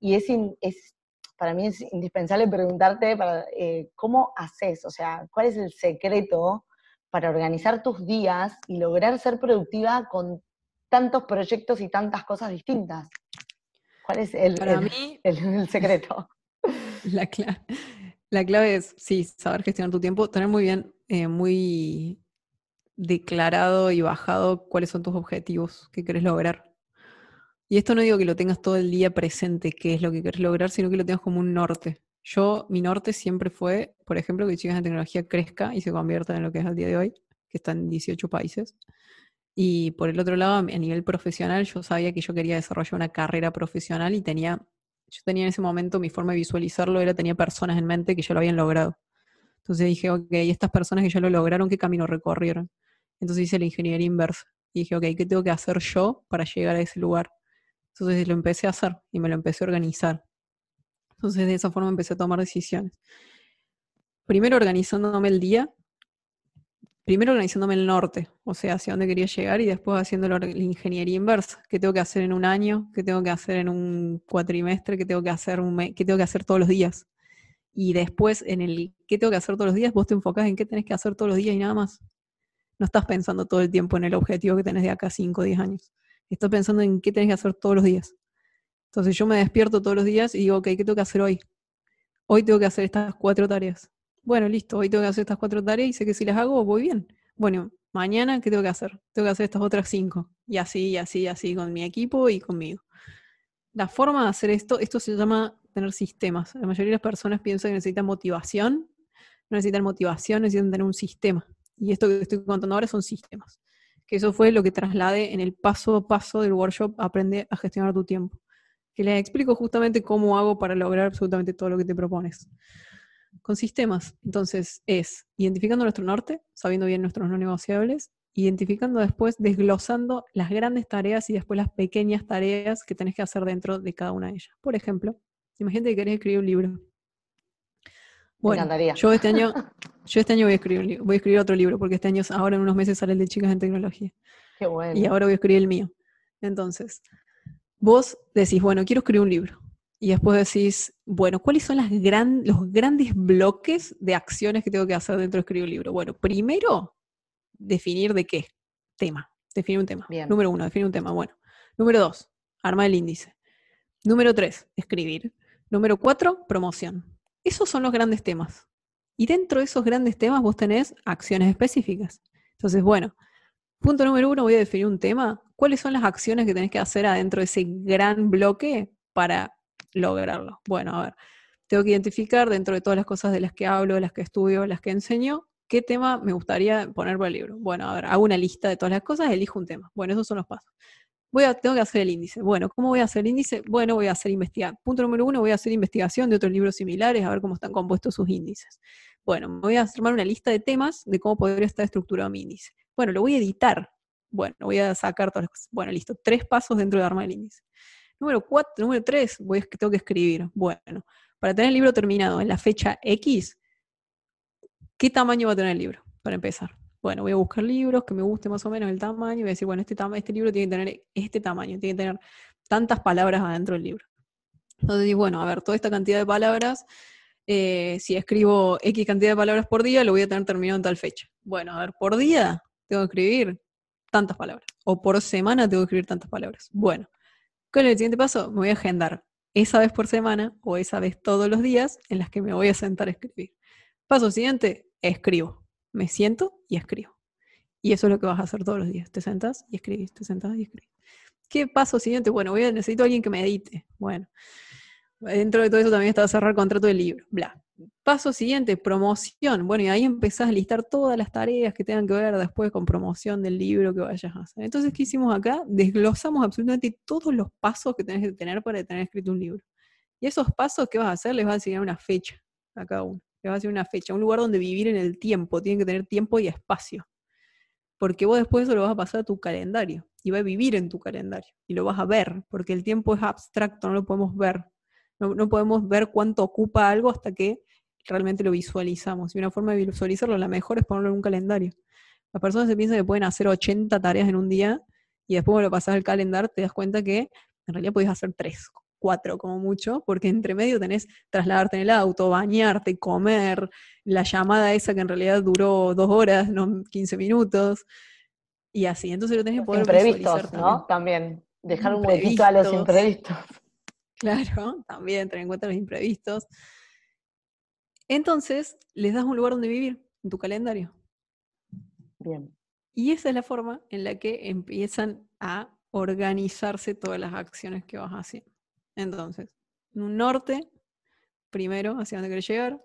y es, es para mí es indispensable preguntarte para, eh, cómo haces, o sea, cuál es el secreto para organizar tus días y lograr ser productiva con tantos proyectos y tantas cosas distintas? ¿Cuál es el, el, secreto?
La, la, clave es, sí, saber gestionar tu tiempo, tener muy bien, eh, muy declarado y bajado cuáles son tus objetivos que querés lograr. Y esto no digo que lo tengas todo el día presente, qué es lo que querés lograr, sino que lo tengas como un norte. Yo, mi norte siempre fue, por ejemplo, que Chicas de Tecnología crezca y se convierta en lo que es al día de hoy, que está en 18 países. Y por el otro lado, a nivel profesional, yo sabía que yo quería desarrollar una carrera profesional y tenía, yo tenía en ese momento, mi forma de visualizarlo era, tenía personas en mente que ya lo habían logrado. Entonces dije, ok, estas personas que ya lo lograron, ¿qué camino recorrieron? Entonces hice la ingeniería inversa. Y dije, ok, ¿qué tengo que hacer yo para llegar a ese lugar? Entonces lo empecé a hacer y me lo empecé a organizar. Entonces de esa forma empecé a tomar decisiones. Primero organizándome el día, primero organizándome el norte, o sea, hacia dónde quería llegar y después haciendo la, ingeniería inversa, qué tengo que hacer en un año, qué tengo que hacer en un cuatrimestre, qué tengo que hacer un qué tengo que hacer todos los días. Y después en el qué tengo que hacer todos los días, vos te enfocás en qué tenés que hacer todos los días y nada más. No estás pensando todo el tiempo en el objetivo que tenés de acá 5 o 10 años. Estás pensando en qué tenés que hacer todos los días. Entonces yo me despierto todos los días y digo, ok, ¿qué tengo que hacer hoy? Hoy tengo que hacer estas cuatro tareas bueno, listo, hoy tengo que hacer estas cuatro tareas y sé que si las hago voy bien. Bueno, mañana, ¿qué tengo que hacer? Tengo que hacer estas otras cinco. Y así, y así, y así, con mi equipo y conmigo. La forma de hacer esto, esto se llama tener sistemas. La mayoría de las personas piensan que necesitan motivación. No necesitan motivación, necesitan tener un sistema. Y esto que estoy contando ahora son sistemas. Que eso fue lo que trasladé en el paso a paso del workshop Aprende a gestionar tu tiempo. Que les explico justamente cómo hago para lograr absolutamente todo lo que te propones con sistemas. Entonces es identificando nuestro norte, sabiendo bien nuestros no negociables, identificando después, desglosando las grandes tareas y después las pequeñas tareas que tenés que hacer dentro de cada una de ellas. Por ejemplo, imagínate que querés escribir un libro. Bueno, yo este año, yo este año voy a escribir voy a escribir otro libro, porque este año, ahora en unos meses sale el de chicas en tecnología.
Qué bueno.
Y ahora voy a escribir el mío. Entonces, vos decís, bueno, quiero escribir un libro. Y después decís, bueno, ¿cuáles son las gran, los grandes bloques de acciones que tengo que hacer dentro de escribir un libro? Bueno, primero, definir de qué tema. Definir un tema. Número uno, definir un tema. Bueno. Número dos, armar el índice. Número tres, escribir. Número cuatro, promoción. Esos son los grandes temas. Y dentro de esos grandes temas vos tenés acciones específicas. Entonces, bueno, punto número uno, voy a definir un tema. ¿Cuáles son las acciones que tenés que hacer adentro de ese gran bloque para lograrlo. Bueno, a ver, tengo que identificar dentro de todas las cosas de las que hablo, las que estudio, las que enseño, qué tema me gustaría poner para el libro. Bueno, a ver, hago una lista de todas las cosas, elijo un tema. Bueno, esos son los pasos. Voy a, tengo que hacer el índice. Bueno, ¿cómo voy a hacer el índice? Bueno, voy a hacer investigar. Punto número uno, voy a hacer investigación de otros libros similares, a ver cómo están compuestos sus índices. Bueno, me voy a armar una lista de temas de cómo podría estar estructurado mi índice. Bueno, lo voy a editar. Bueno, voy a sacar todas las cosas. Bueno, listo. Tres pasos dentro de armar el índice. Número cuatro, número tres, voy, tengo que escribir. Bueno, para tener el libro terminado en la fecha X, ¿qué tamaño va a tener el libro? Para empezar. Bueno, voy a buscar libros que me guste más o menos el tamaño y voy a decir, bueno, este, este libro tiene que tener este tamaño, tiene que tener tantas palabras adentro del libro. Entonces, bueno, a ver, toda esta cantidad de palabras, eh, si escribo X cantidad de palabras por día, lo voy a tener terminado en tal fecha. Bueno, a ver, por día tengo que escribir tantas palabras. O por semana tengo que escribir tantas palabras. Bueno, con el siguiente paso? Me voy a agendar esa vez por semana o esa vez todos los días en las que me voy a sentar a escribir. Paso siguiente, escribo. Me siento y escribo. Y eso es lo que vas a hacer todos los días. Te sentas y escribís, te sentas y escribís. ¿Qué paso siguiente? Bueno, voy a, necesito a alguien que me edite. Bueno, dentro de todo eso también está cerrar contrato de libro. Bla. Paso siguiente, promoción. Bueno, y ahí empezás a listar todas las tareas que tengan que ver después con promoción del libro que vayas a hacer. Entonces, ¿qué hicimos acá? Desglosamos absolutamente todos los pasos que tenés que tener para tener escrito un libro. Y esos pasos, ¿qué vas a hacer? Les vas a asignar una fecha a cada uno. Les vas a asignar una fecha, un lugar donde vivir en el tiempo. Tienen que tener tiempo y espacio. Porque vos después eso lo vas a pasar a tu calendario. Y va a vivir en tu calendario. Y lo vas a ver, porque el tiempo es abstracto, no lo podemos ver. No, podemos ver cuánto ocupa algo hasta que realmente lo visualizamos. Y una forma de visualizarlo, la mejor es ponerlo en un calendario. Las personas se piensan que pueden hacer 80 tareas en un día y después cuando lo pasas al calendario te das cuenta que en realidad puedes hacer 3, 4 como mucho, porque entre medio tenés trasladarte en el auto, bañarte, comer, la llamada esa que en realidad duró dos horas, no 15 minutos, y así. Entonces lo tenés que poder
imprevistos, ¿no? También, dejar un huequito a los imprevistos.
Claro, también tener en cuenta los imprevistos. Entonces, les das un lugar donde vivir en tu calendario.
Bien.
Y esa es la forma en la que empiezan a organizarse todas las acciones que vas haciendo. Entonces, un norte, primero, hacia dónde quieres llegar,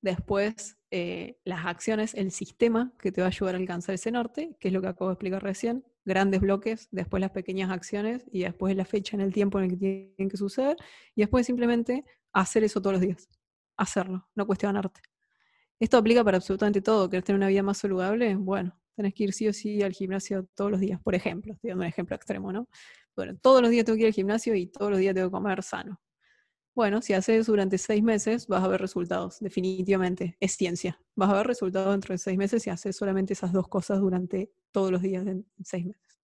después eh, las acciones, el sistema que te va a ayudar a alcanzar ese norte, que es lo que acabo de explicar recién, grandes bloques, después las pequeñas acciones y después la fecha en el tiempo en el que tienen que suceder y después simplemente hacer eso todos los días, hacerlo, no cuestionarte. Esto aplica para absolutamente todo. ¿Querés tener una vida más saludable? Bueno, tenés que ir sí o sí al gimnasio todos los días, por ejemplo. Estoy dando un ejemplo extremo, ¿no? Bueno, todos los días tengo que ir al gimnasio y todos los días tengo que comer sano. Bueno, si haces durante seis meses, vas a ver resultados, definitivamente. Es ciencia. Vas a ver resultados dentro de seis meses si haces solamente esas dos cosas durante todos los días de seis meses.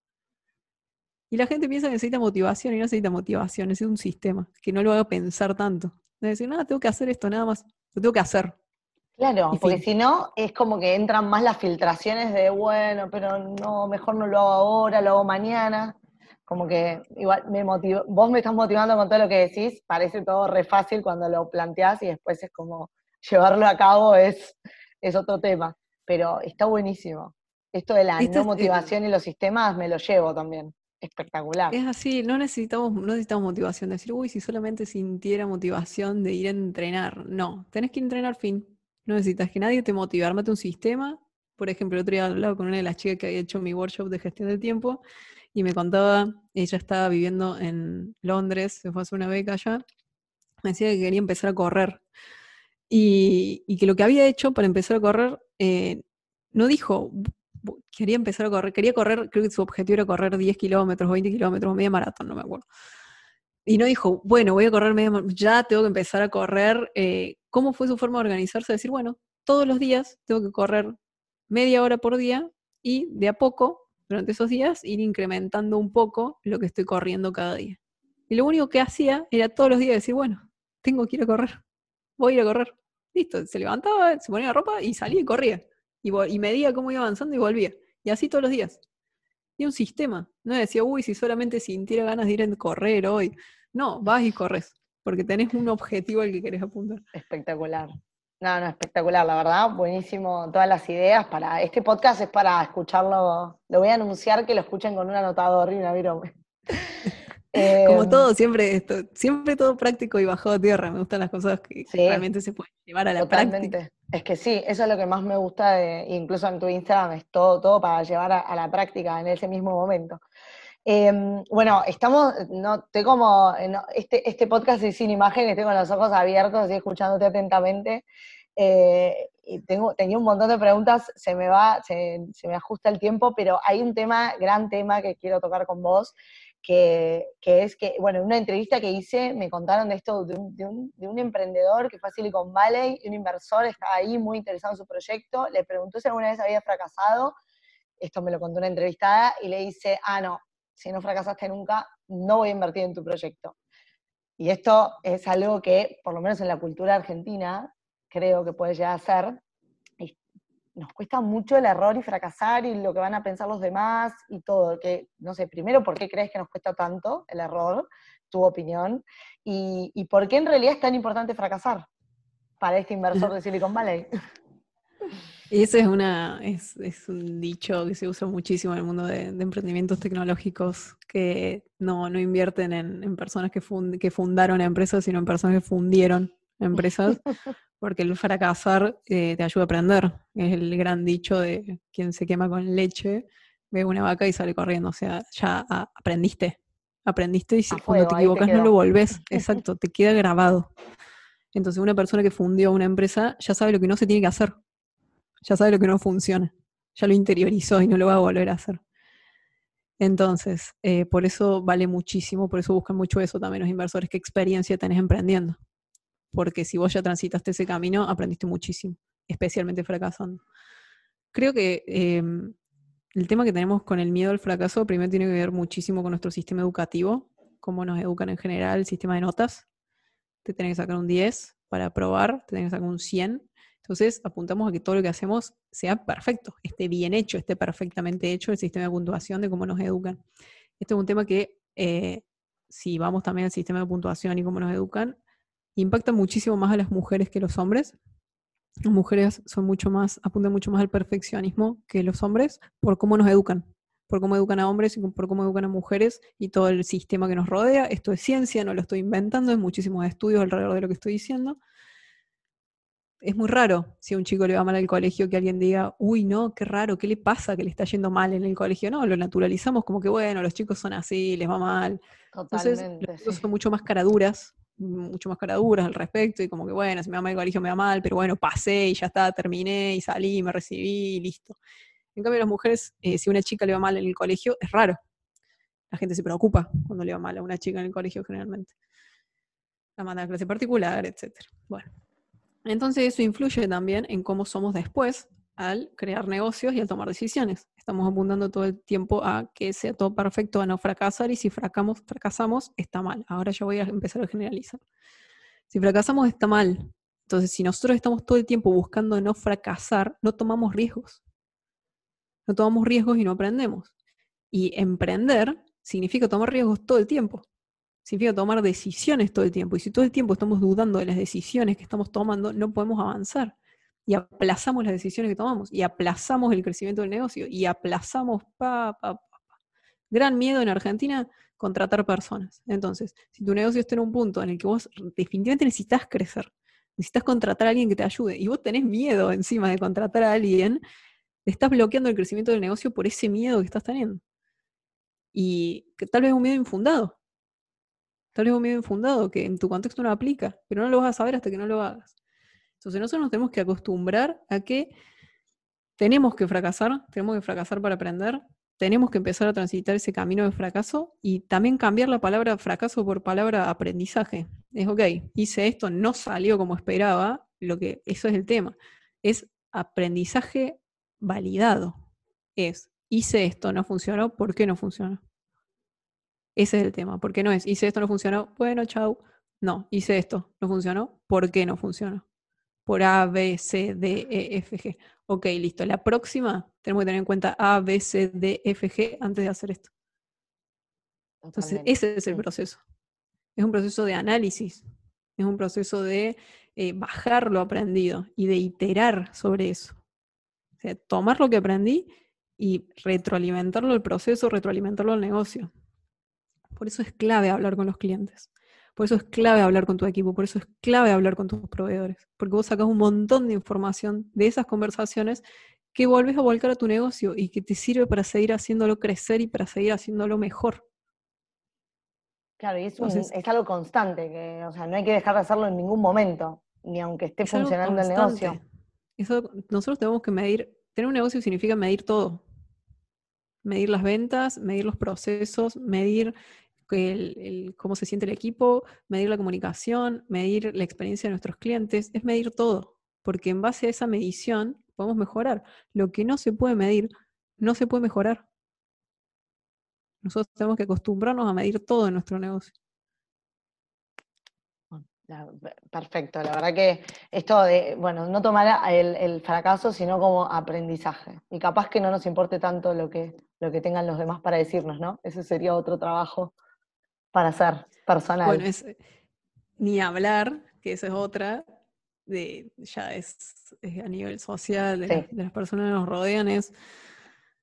Y la gente piensa que necesita motivación y no necesita motivación, necesita un sistema que no lo haga pensar tanto. Es decir, nada, tengo que hacer esto, nada más, lo tengo que hacer.
Claro, porque si no, es como que entran más las filtraciones de, bueno, pero no, mejor no lo hago ahora, lo hago mañana. Como que igual me motivo, vos me estás motivando con todo lo que decís, parece todo re fácil cuando lo planteás y después es como llevarlo a cabo es, es otro tema. Pero está buenísimo. Esto de la no motivación y los sistemas me lo llevo también espectacular.
Es así, no necesitamos, no necesitamos motivación. Decir, uy, si solamente sintiera motivación de ir a entrenar. No, tenés que entrenar fin. No necesitas que nadie te motive. Armate un sistema. Por ejemplo, el otro día hablaba con una de las chicas que había hecho mi workshop de gestión del tiempo y me contaba, ella estaba viviendo en Londres, se fue a hacer una beca allá, me decía que quería empezar a correr. Y, que lo que había hecho para empezar a correr, eh, no dijo, quería empezar a correr, quería correr, creo que su objetivo era correr 10 kilómetros, 20 kilómetros, media maratón, no me acuerdo. Y no dijo, bueno, voy a correr media maratón, ya tengo que empezar a correr. Eh, ¿Cómo fue su forma de organizarse? Decir, bueno, todos los días tengo que correr media hora por día y de a poco, durante esos días, ir incrementando un poco lo que estoy corriendo cada día. Y lo único que hacía era todos los días decir, bueno, tengo que ir a correr, voy a ir a correr. Listo, se levantaba, se ponía la ropa y salía y corría y, medía cómo iba avanzando y volvía. Y así todos los días. Y un sistema. No decía, uy, si solamente sintiera ganas de ir a correr hoy. No, vas y corres, porque tenés un objetivo al que querés apuntar.
Espectacular. No, no, espectacular, la verdad, buenísimo todas las ideas para este podcast es para escucharlo, lo voy a anunciar que lo escuchen con un anotador y una virome.
Como em, todo, siempre esto, siempre todo práctico y bajo tierra. Me gustan las cosas que realmente se pueden llevar a la práctica.
Es que sí, eso es lo que más me gusta, incluso en tu Instagram, es todo, todo para llevar a, la práctica en ese mismo momento. Em, bueno, estamos, no, estoy como, este, este podcast es sin imagen, estoy con los ojos abiertos y escuchándote atentamente. Eh, y tengo, tenía un montón de preguntas, se me va, se me ajusta el tiempo, pero hay un tema, gran tema que quiero tocar con vos, que, es que, bueno, en una entrevista que hice me contaron de esto de un, emprendedor que fue a Silicon Valley un inversor estaba ahí muy interesado en su proyecto, le preguntó si alguna vez había fracasado, esto me lo contó una entrevistada, y le dice, ah, no, si no fracasaste nunca, no voy a invertir en tu proyecto. Y esto es algo que, por lo menos en la cultura argentina, creo que puede llegar a ser, nos cuesta mucho el error y fracasar y lo que van a pensar los demás y todo. Que, no sé, primero, ¿por qué crees que nos cuesta tanto el error? Tu opinión. Y, y por qué en realidad es tan importante fracasar para este inversor de Silicon Valley.
Ese es, una, es, es, un dicho que se usa muchísimo en el mundo de, emprendimientos tecnológicos, que no, no invierten en, en personas que, fund, que fundaron empresas, sino en personas que fundieron empresas, porque el fracasar eh, te ayuda a aprender. Es el gran dicho de quien se quema con leche, ve una vaca y sale corriendo. O sea, ya aprendiste. Aprendiste y si cuando te equivocas no lo volvés. Exacto, te queda grabado. Entonces, una persona que fundió una empresa ya sabe lo que no se tiene que hacer. Ya sabe lo que no funciona. Ya lo interiorizó y no lo va a volver a hacer. Entonces, eh, por eso vale muchísimo, por eso buscan mucho eso también los inversores, qué experiencia tenés emprendiendo porque si vos ya transitaste ese camino, aprendiste muchísimo, especialmente fracasando. Creo que em, el tema que tenemos con el miedo al fracaso primero tiene que ver muchísimo con nuestro sistema educativo, cómo nos educan en general, el sistema de notas. Te tenés que sacar un 10 para aprobar, te tenés que sacar un 100. Entonces apuntamos a que todo lo que hacemos sea perfecto, esté bien hecho, esté perfectamente hecho el sistema de puntuación de cómo nos educan. Este es un tema que eh, si vamos también al sistema de puntuación y cómo nos educan, impacta muchísimo más a las mujeres que los hombres. Las mujeres son mucho más, apuntan mucho más al perfeccionismo que los hombres por cómo nos educan, por cómo educan a hombres y por cómo educan a mujeres y todo el sistema que nos rodea. Esto es ciencia, no lo estoy inventando, hay muchísimos estudios alrededor de lo que estoy diciendo. Es muy raro si a un chico le va mal al colegio que alguien diga, uy, no, qué raro, ¿qué le pasa que le está yendo mal en el colegio? No, lo naturalizamos como que, bueno, los chicos son así, les va mal. Entonces, los chicos son mucho más caraduras mucho más caraduras al respecto y como que, bueno, si me va mal el colegio me va mal, pero bueno, pasé y ya está, terminé y salí, me recibí y listo. En cambio, las mujeres, eh, si una chica le va mal en el colegio, es raro. La gente se preocupa cuando le va mal a una chica en el colegio generalmente. la manda a clase particular, etc. Bueno, entonces eso influye también en cómo somos después al crear negocios y al tomar decisiones. Estamos apuntando todo el tiempo a que sea todo perfecto, a no fracasar, y si fracasamos, fracasamos, está mal. Ahora ya voy a empezar a generalizar. Si fracasamos, está mal. Entonces, si nosotros estamos todo el tiempo buscando no fracasar, no tomamos riesgos. No tomamos riesgos y no aprendemos. Y emprender significa tomar riesgos todo el tiempo. Significa tomar decisiones todo el tiempo. Y si todo el tiempo estamos dudando de las decisiones que estamos tomando, no podemos avanzar y aplazamos las decisiones que tomamos y aplazamos el crecimiento del negocio y aplazamos pa, pa, pa, Gran miedo en Argentina contratar personas. Entonces, si tu negocio está en un punto en el que vos definitivamente necesitas crecer, necesitas contratar a alguien que te ayude y vos tenés miedo encima de contratar a alguien, estás bloqueando el crecimiento del negocio por ese miedo que estás teniendo. Y que tal vez es un miedo infundado. Tal vez es un miedo infundado que en tu contexto no aplica, pero no lo vas a saber hasta que no lo hagas. Entonces nosotros nos tenemos que acostumbrar a que tenemos que fracasar, tenemos que fracasar para aprender, tenemos que empezar a transitar ese camino de fracaso y también cambiar la palabra fracaso por palabra aprendizaje. Es ok, hice esto, no salió como esperaba, lo que eso es el tema. Es aprendizaje validado. Es hice esto, no funcionó, ¿por qué no funcionó? Ese es el tema, ¿por qué no es hice esto, no funcionó, bueno, chau. No, hice esto, no funcionó, ¿por qué no funcionó? Por A, B, C, D, E, F, G. Ok, listo. La próxima tenemos que tener en cuenta A, B, C, D, F, G antes de hacer esto. Entonces, ese es el proceso. Es un proceso de análisis, es un proceso de eh, bajar lo aprendido y de iterar sobre eso. O sea, tomar lo que aprendí y retroalimentarlo al proceso, retroalimentarlo al negocio. Por eso es clave hablar con los clientes. Por eso es clave hablar con tu equipo, por eso es clave hablar con tus proveedores, porque vos sacas un montón de información de esas conversaciones que volvés a volcar a tu negocio y que te sirve para seguir haciéndolo crecer y para seguir haciéndolo mejor.
Claro, y es, es algo constante, que, o sea, no hay que dejar de hacerlo en ningún momento, ni aunque esté funcionando el negocio.
Eso, nosotros tenemos que medir, tener un negocio significa medir todo. Medir las ventas, medir los procesos, medir cómo se siente el equipo, medir la comunicación, medir la experiencia de nuestros clientes, es medir todo, porque en base a esa medición podemos mejorar. Lo que no se puede medir, no se puede mejorar. Nosotros tenemos que acostumbrarnos a medir todo en nuestro negocio.
Perfecto, la verdad que esto de, bueno, no tomar el, el, fracaso, sino como aprendizaje. Y capaz que no nos importe tanto lo que, lo que tengan los demás para decirnos, ¿no? Ese sería otro trabajo para ser personal.
Bueno, es, ni hablar, que esa es otra, de, ya es, a nivel social, de, las personas que nos rodean, es,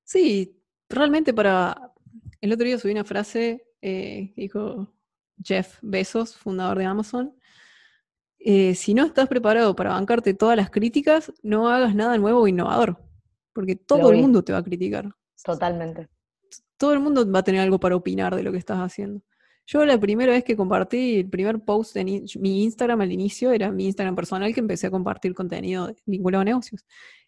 sí, realmente para, el otro día subí una frase eh, que dijo Jeff Bezos, fundador de Amazon, eh, si no estás preparado para bancarte todas las críticas, no hagas nada nuevo o innovador, porque todo el mundo te va a criticar.
Totalmente.
Todo el mundo va a tener algo para opinar de lo que estás haciendo. Yo la primera vez que compartí el primer post en mi Instagram al inicio era mi Instagram personal que empecé a compartir contenido vinculado a negocios.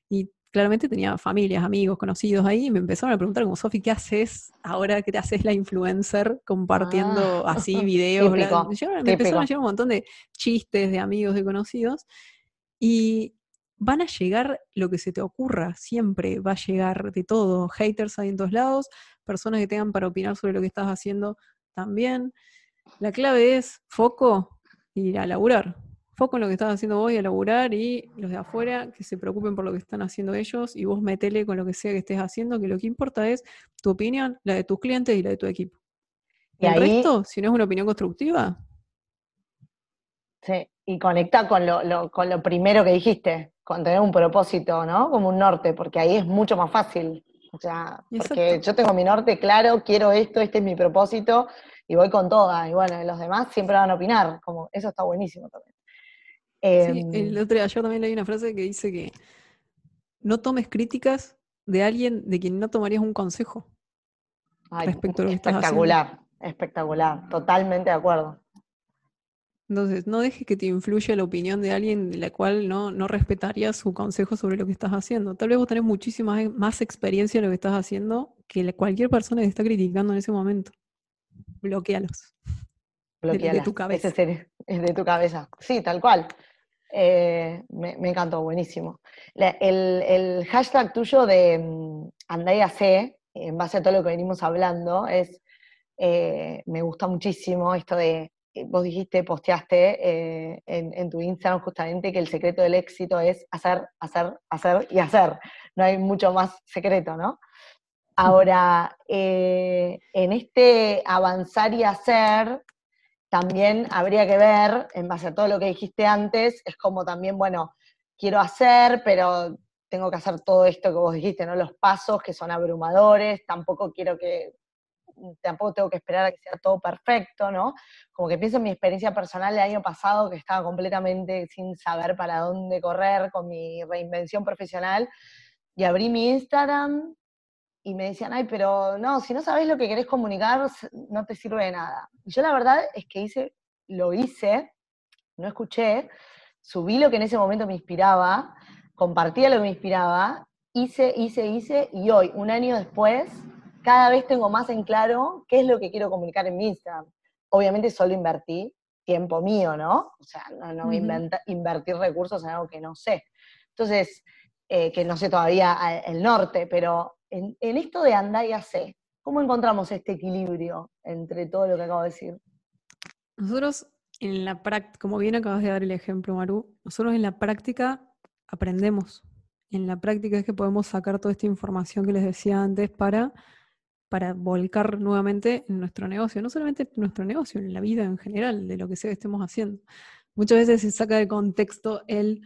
Y claramente tenía familias, amigos, conocidos ahí y me empezaron a preguntar como, Sofi, ¿qué haces ahora que te haces la influencer compartiendo ah, así videos? me empezaron a llegar un montón de chistes de amigos, de conocidos. Y van a llegar lo que se te ocurra, siempre va a llegar de todo. Haters hay en todos lados, personas que tengan para opinar sobre lo que estás haciendo también. La clave es foco y a laburar. Foco en lo que estás haciendo vos y a laburar y los de afuera que se preocupen por lo que están haciendo ellos y vos metele con lo que sea que estés haciendo, que lo que importa es tu opinión, la de tus clientes y la de tu equipo. Y el resto, si no es una opinión constructiva.
Sí, y conecta con lo, con lo primero que dijiste, con tener un propósito, ¿no? Como un norte, porque ahí es mucho más fácil o sea, porque yo tengo mi norte claro, quiero esto, este es mi propósito, y voy con toda. Y bueno, los demás siempre van a opinar, como eso está buenísimo también.
sí, em, el otro día yo también leí una frase que dice que no tomes críticas de alguien de quien no tomarías un consejo respecto a lo que estás
haciendo. Espectacular, espectacular, totalmente de acuerdo.
Entonces, no dejes que te influya la opinión de alguien de la cual no, no respetarías su consejo sobre lo que estás haciendo. Tal vez vos tenés muchísima e, más experiencia en lo que estás haciendo que cualquier persona que está criticando en ese momento. Bloquealos. de, tu cabeza.
es de tu cabeza. Sí, tal cual. Eh, me, encantó, buenísimo. el, hashtag tuyo de um, C, en base a todo lo que venimos hablando, es, eh, me gusta muchísimo esto de, vos dijiste, posteaste en, en, tu Instagram justamente que el secreto del éxito es hacer, hacer, hacer y hacer. No hay mucho más secreto, ¿no? Ahora, en este avanzar y hacer, también habría que ver, en base a todo lo que dijiste antes, es como también, bueno, quiero hacer, pero tengo que hacer todo esto que vos dijiste, ¿no? Los pasos que son abrumadores, tampoco quiero que, tampoco tengo que esperar a que sea todo perfecto, ¿no? Como que pienso en mi experiencia personal el año pasado, que estaba completamente sin saber para dónde correr con mi reinvención profesional, y abrí mi Instagram y me decían, ay, pero no, si no sabes lo que querés comunicar, no te sirve de nada. Y yo la verdad es que hice, lo hice, no escuché, subí lo que en ese momento me inspiraba, compartía lo que me inspiraba, hice, hice, hice, y hoy, un año después, cada vez tengo más en claro qué es lo que quiero comunicar en mi Instagram. Obviamente solo invertí tiempo mío, ¿no? O sea, no, a invertir recursos en algo que no sé. Entonces, eh, que no sé todavía el norte, pero en, esto de andar y hacer, ¿cómo encontramos este equilibrio entre todo lo que acabo de decir?
Nosotros en la práctica, como bien acabas de dar el ejemplo, Maru, nosotros en la práctica aprendemos. En la práctica es que podemos sacar toda esta información que les decía antes para, para volcar nuevamente en nuestro negocio. No solamente en nuestro negocio, en la vida en general, de lo que sea que estemos haciendo. Muchas veces se saca de contexto el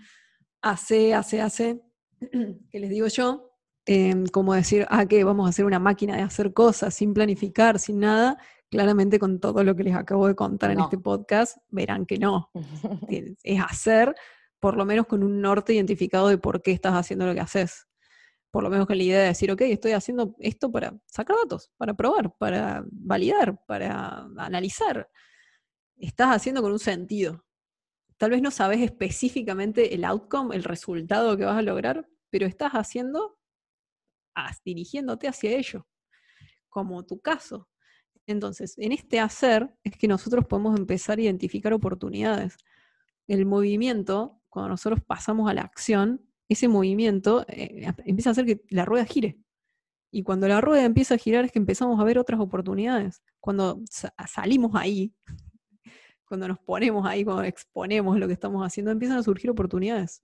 hace, hace, hace, que les digo yo, em, como decir, ah, que vamos a hacer una máquina de hacer cosas sin planificar, sin nada, claramente con todo lo que les acabo de contar en este podcast, verán que no. es hacer, por lo menos con un norte identificado de por qué estás haciendo lo que haces. Por lo menos con la idea de decir, ok, estoy haciendo esto para sacar datos, para probar, para validar, para analizar. Estás haciendo con un sentido. Tal vez no sabes específicamente el outcome, el resultado que vas a lograr, pero estás haciendo, dirigiéndote hacia ello, como tu caso. Entonces, en este hacer es que nosotros podemos empezar a identificar oportunidades. El movimiento, cuando nosotros pasamos a la acción, ese movimiento eh, empieza a hacer que la rueda gire. Y cuando la rueda empieza a girar es que empezamos a ver otras oportunidades. Cuando salimos ahí, cuando nos ponemos ahí, cuando exponemos lo que estamos haciendo, empiezan a surgir oportunidades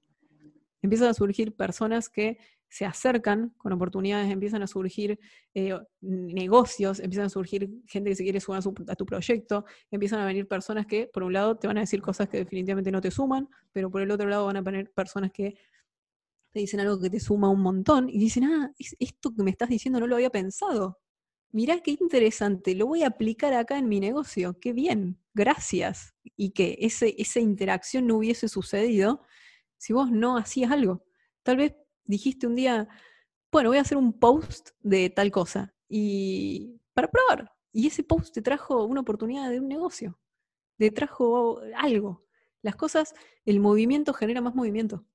empiezan a surgir personas que se acercan con oportunidades, empiezan a surgir eh, negocios, empiezan a surgir gente que se quiere sumar a, tu proyecto, empiezan a venir personas que, por un lado, te van a decir cosas que definitivamente no te suman, pero por el otro lado van a venir personas que te dicen algo que te suma un montón y dicen, ah, esto que me estás diciendo no lo había pensado. Mirá qué interesante, lo voy a aplicar acá en mi negocio, qué bien, gracias. Y que ese, esa interacción no hubiese sucedido si vos no hacías algo. Tal vez dijiste un día, bueno, voy a hacer un post de tal cosa y para probar. Y ese post te trajo una oportunidad de un negocio, te trajo algo. Las cosas, el movimiento genera más movimiento.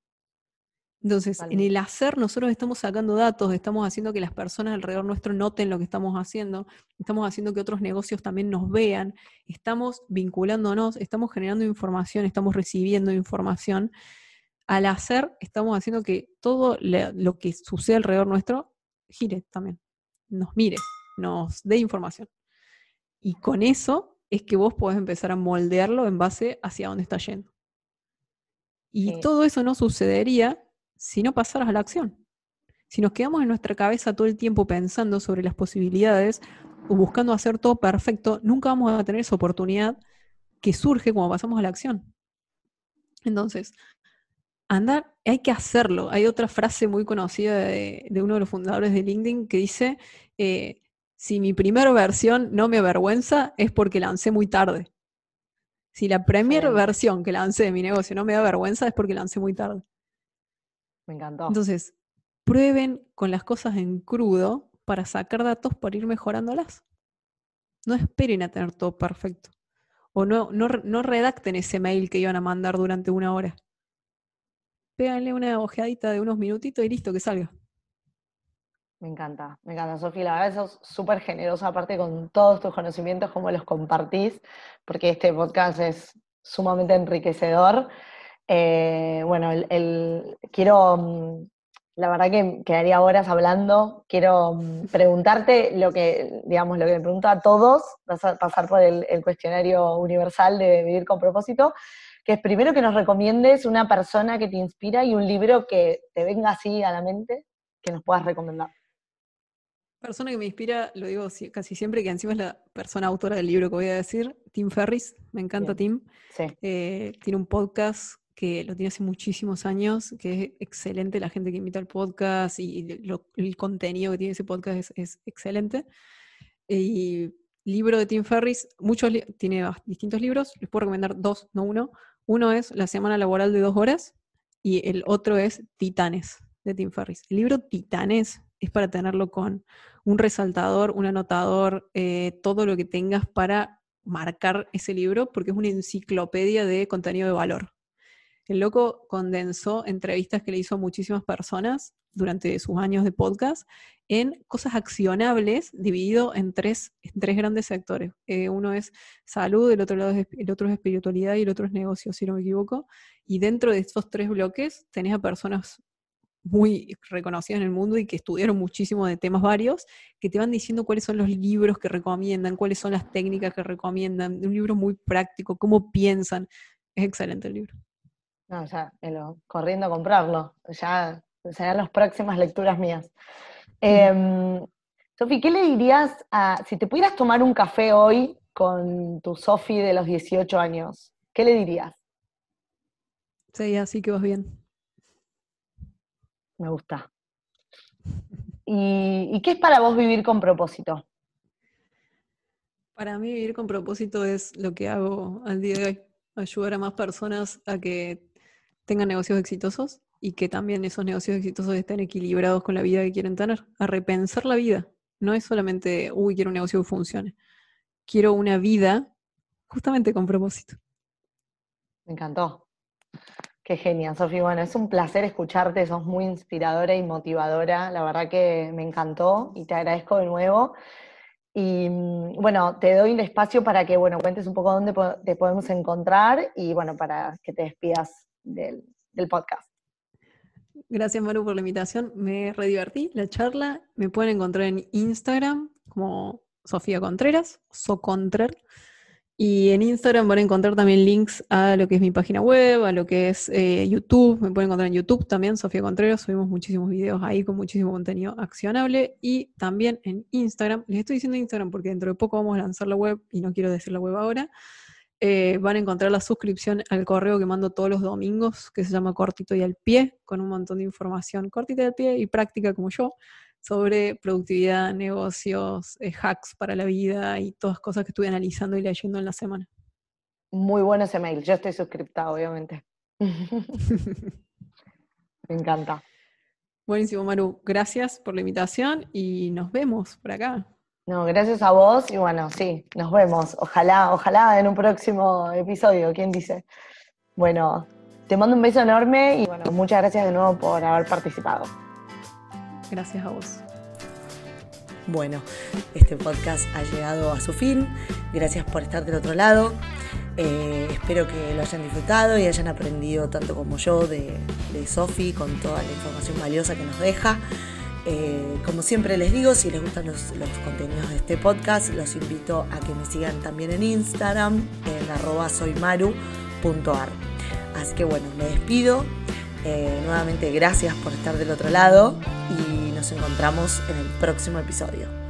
Entonces, en el hacer nosotros estamos sacando datos, estamos haciendo que las personas alrededor nuestro noten lo que estamos haciendo, estamos haciendo que otros negocios también nos vean, estamos vinculándonos, estamos generando información, estamos recibiendo información al hacer estamos haciendo que todo lo que sucede alrededor nuestro gire también, nos mire, nos dé información. Y con eso es que vos podés empezar a moldearlo en base hacia dónde está yendo. Y todo eso no sucedería si no pasaras a la acción. Si nos quedamos en nuestra cabeza todo el tiempo pensando sobre las posibilidades o buscando hacer todo perfecto, nunca vamos a tener esa oportunidad que surge cuando pasamos a la acción. Entonces, andar, hay que hacerlo. Hay otra frase muy conocida de, uno de los fundadores de LinkedIn que dice, eh, si mi primera versión no me avergüenza es porque lancé muy tarde. Si la primera versión que lancé de mi negocio no me da vergüenza es porque lancé muy tarde.
Me encantó.
Entonces, prueben con las cosas en crudo para sacar datos para ir mejorándolas. No esperen a tener todo perfecto. O no, no, no redacten ese mail que iban a mandar durante una hora péganle una ojeadita de unos minutitos y listo, que salga.
Me encanta, me encanta, Sofía. La verdad, sos súper generosa, aparte con todos tus conocimientos, cómo los compartís, porque este podcast es sumamente enriquecedor. Eh, bueno, el, quiero, mm, la verdad que quedaría horas hablando. Quiero mm, preguntarte lo que, digamos, lo que me pregunto a todos, vas a pasar por el, el cuestionario universal de Vivir con propósito, que es primero que nos recomiendes una persona que te inspira y un libro que te venga así a la mente que nos puedas recomendar.
Persona que me inspira, lo digo casi siempre, que encima es la persona autora del libro que voy a decir, Tim Ferris. Me encanta Tim. Eh, tiene un podcast que lo tiene hace muchísimos años, que es excelente. La gente que invita al podcast y el contenido que tiene ese podcast es, excelente. Y libro de Tim Ferris, muchos tiene distintos libros, les puedo recomendar dos, no uno. Uno es La semana laboral de dos horas y el otro es Titanes de Tim Ferris. El libro Titanes es para tenerlo con un resaltador, un anotador, eh, todo lo que tengas para marcar ese libro, porque es una enciclopedia de contenido de valor. El loco condensó entrevistas que le hizo a muchísimas personas durante sus años de podcast en cosas accionables dividido en tres, tres grandes sectores. Eh, uno es salud, el otro, lado el otro es espiritualidad y el otro es negocio, si no me equivoco. Y dentro de estos tres bloques tenés a personas muy reconocidas en el mundo y que estudiaron muchísimo de temas varios, que te van diciendo cuáles son los libros que recomiendan, cuáles son las técnicas que recomiendan, un libro muy práctico, cómo piensan. Es excelente el libro.
No, ya, corriendo a comprarlo, ya serán las próximas lecturas mías. Em, Sofi, ¿qué le dirías a, si te pudieras tomar un café hoy con tu Sofi de los 18 años, ¿qué le dirías?
Sí, así que vas bien
me gusta. ¿Y, qué es para vos vivir con propósito?
Para mí vivir con propósito es lo que hago al día de hoy, ayudar a más personas a que tengan negocios exitosos y que también esos negocios exitosos estén equilibrados con la vida que quieren tener, a repensar la vida. No es solamente, uy, quiero un negocio que funcione. Quiero una vida justamente con propósito.
Me encantó. Qué genial, Sofía. Bueno, es un placer escucharte, sos muy inspiradora y motivadora. La verdad que me encantó y te agradezco de nuevo. Y mm, bueno, te doy un espacio para que bueno, cuentes un poco dónde te podemos encontrar y bueno, para que te despidas del, podcast.
Gracias, Maru, por la invitación. Me re divertí la charla. Me pueden encontrar en Instagram como Sofía Contreras, Socontrer. Y en Instagram van a encontrar también links a lo que es mi página web, a lo que es eh, YouTube. Me pueden encontrar en YouTube también, Sofía Contreras. Subimos muchísimos videos ahí con muchísimo contenido accionable. Y también en Instagram. Les estoy diciendo Instagram porque dentro de poco vamos a lanzar la web y no quiero decir la web ahora. Eh, van a encontrar la suscripción al correo que mando todos los domingos, que se llama Cortito y al pie, con un montón de información cortita y al pie y práctica como yo sobre productividad, negocios, eh, hacks para la vida y todas cosas que estuve analizando y leyendo en la semana.
Muy bueno ese mail, yo estoy suscripta, obviamente. Me encanta.
Buenísimo, Maru. Gracias por la invitación y nos vemos por acá.
No, gracias a vos y bueno, sí, nos vemos. Ojalá, ojalá en un próximo episodio, ¿quién dice? Bueno, te mando un beso enorme y bueno, muchas gracias de nuevo por haber participado.
Gracias a vos.
Bueno, este podcast ha llegado a su fin. Gracias por estar del otro lado. Eh, espero que lo hayan disfrutado y hayan aprendido tanto como yo de, de Sofi con toda la información valiosa que nos deja. Eh, como siempre les digo, si les gustan los, los, contenidos de este podcast, los invito a que me sigan también en Instagram, en arroba soymaru.ar. Así que bueno, me despido. Eh, nuevamente gracias por estar del otro lado y nos encontramos en el próximo episodio.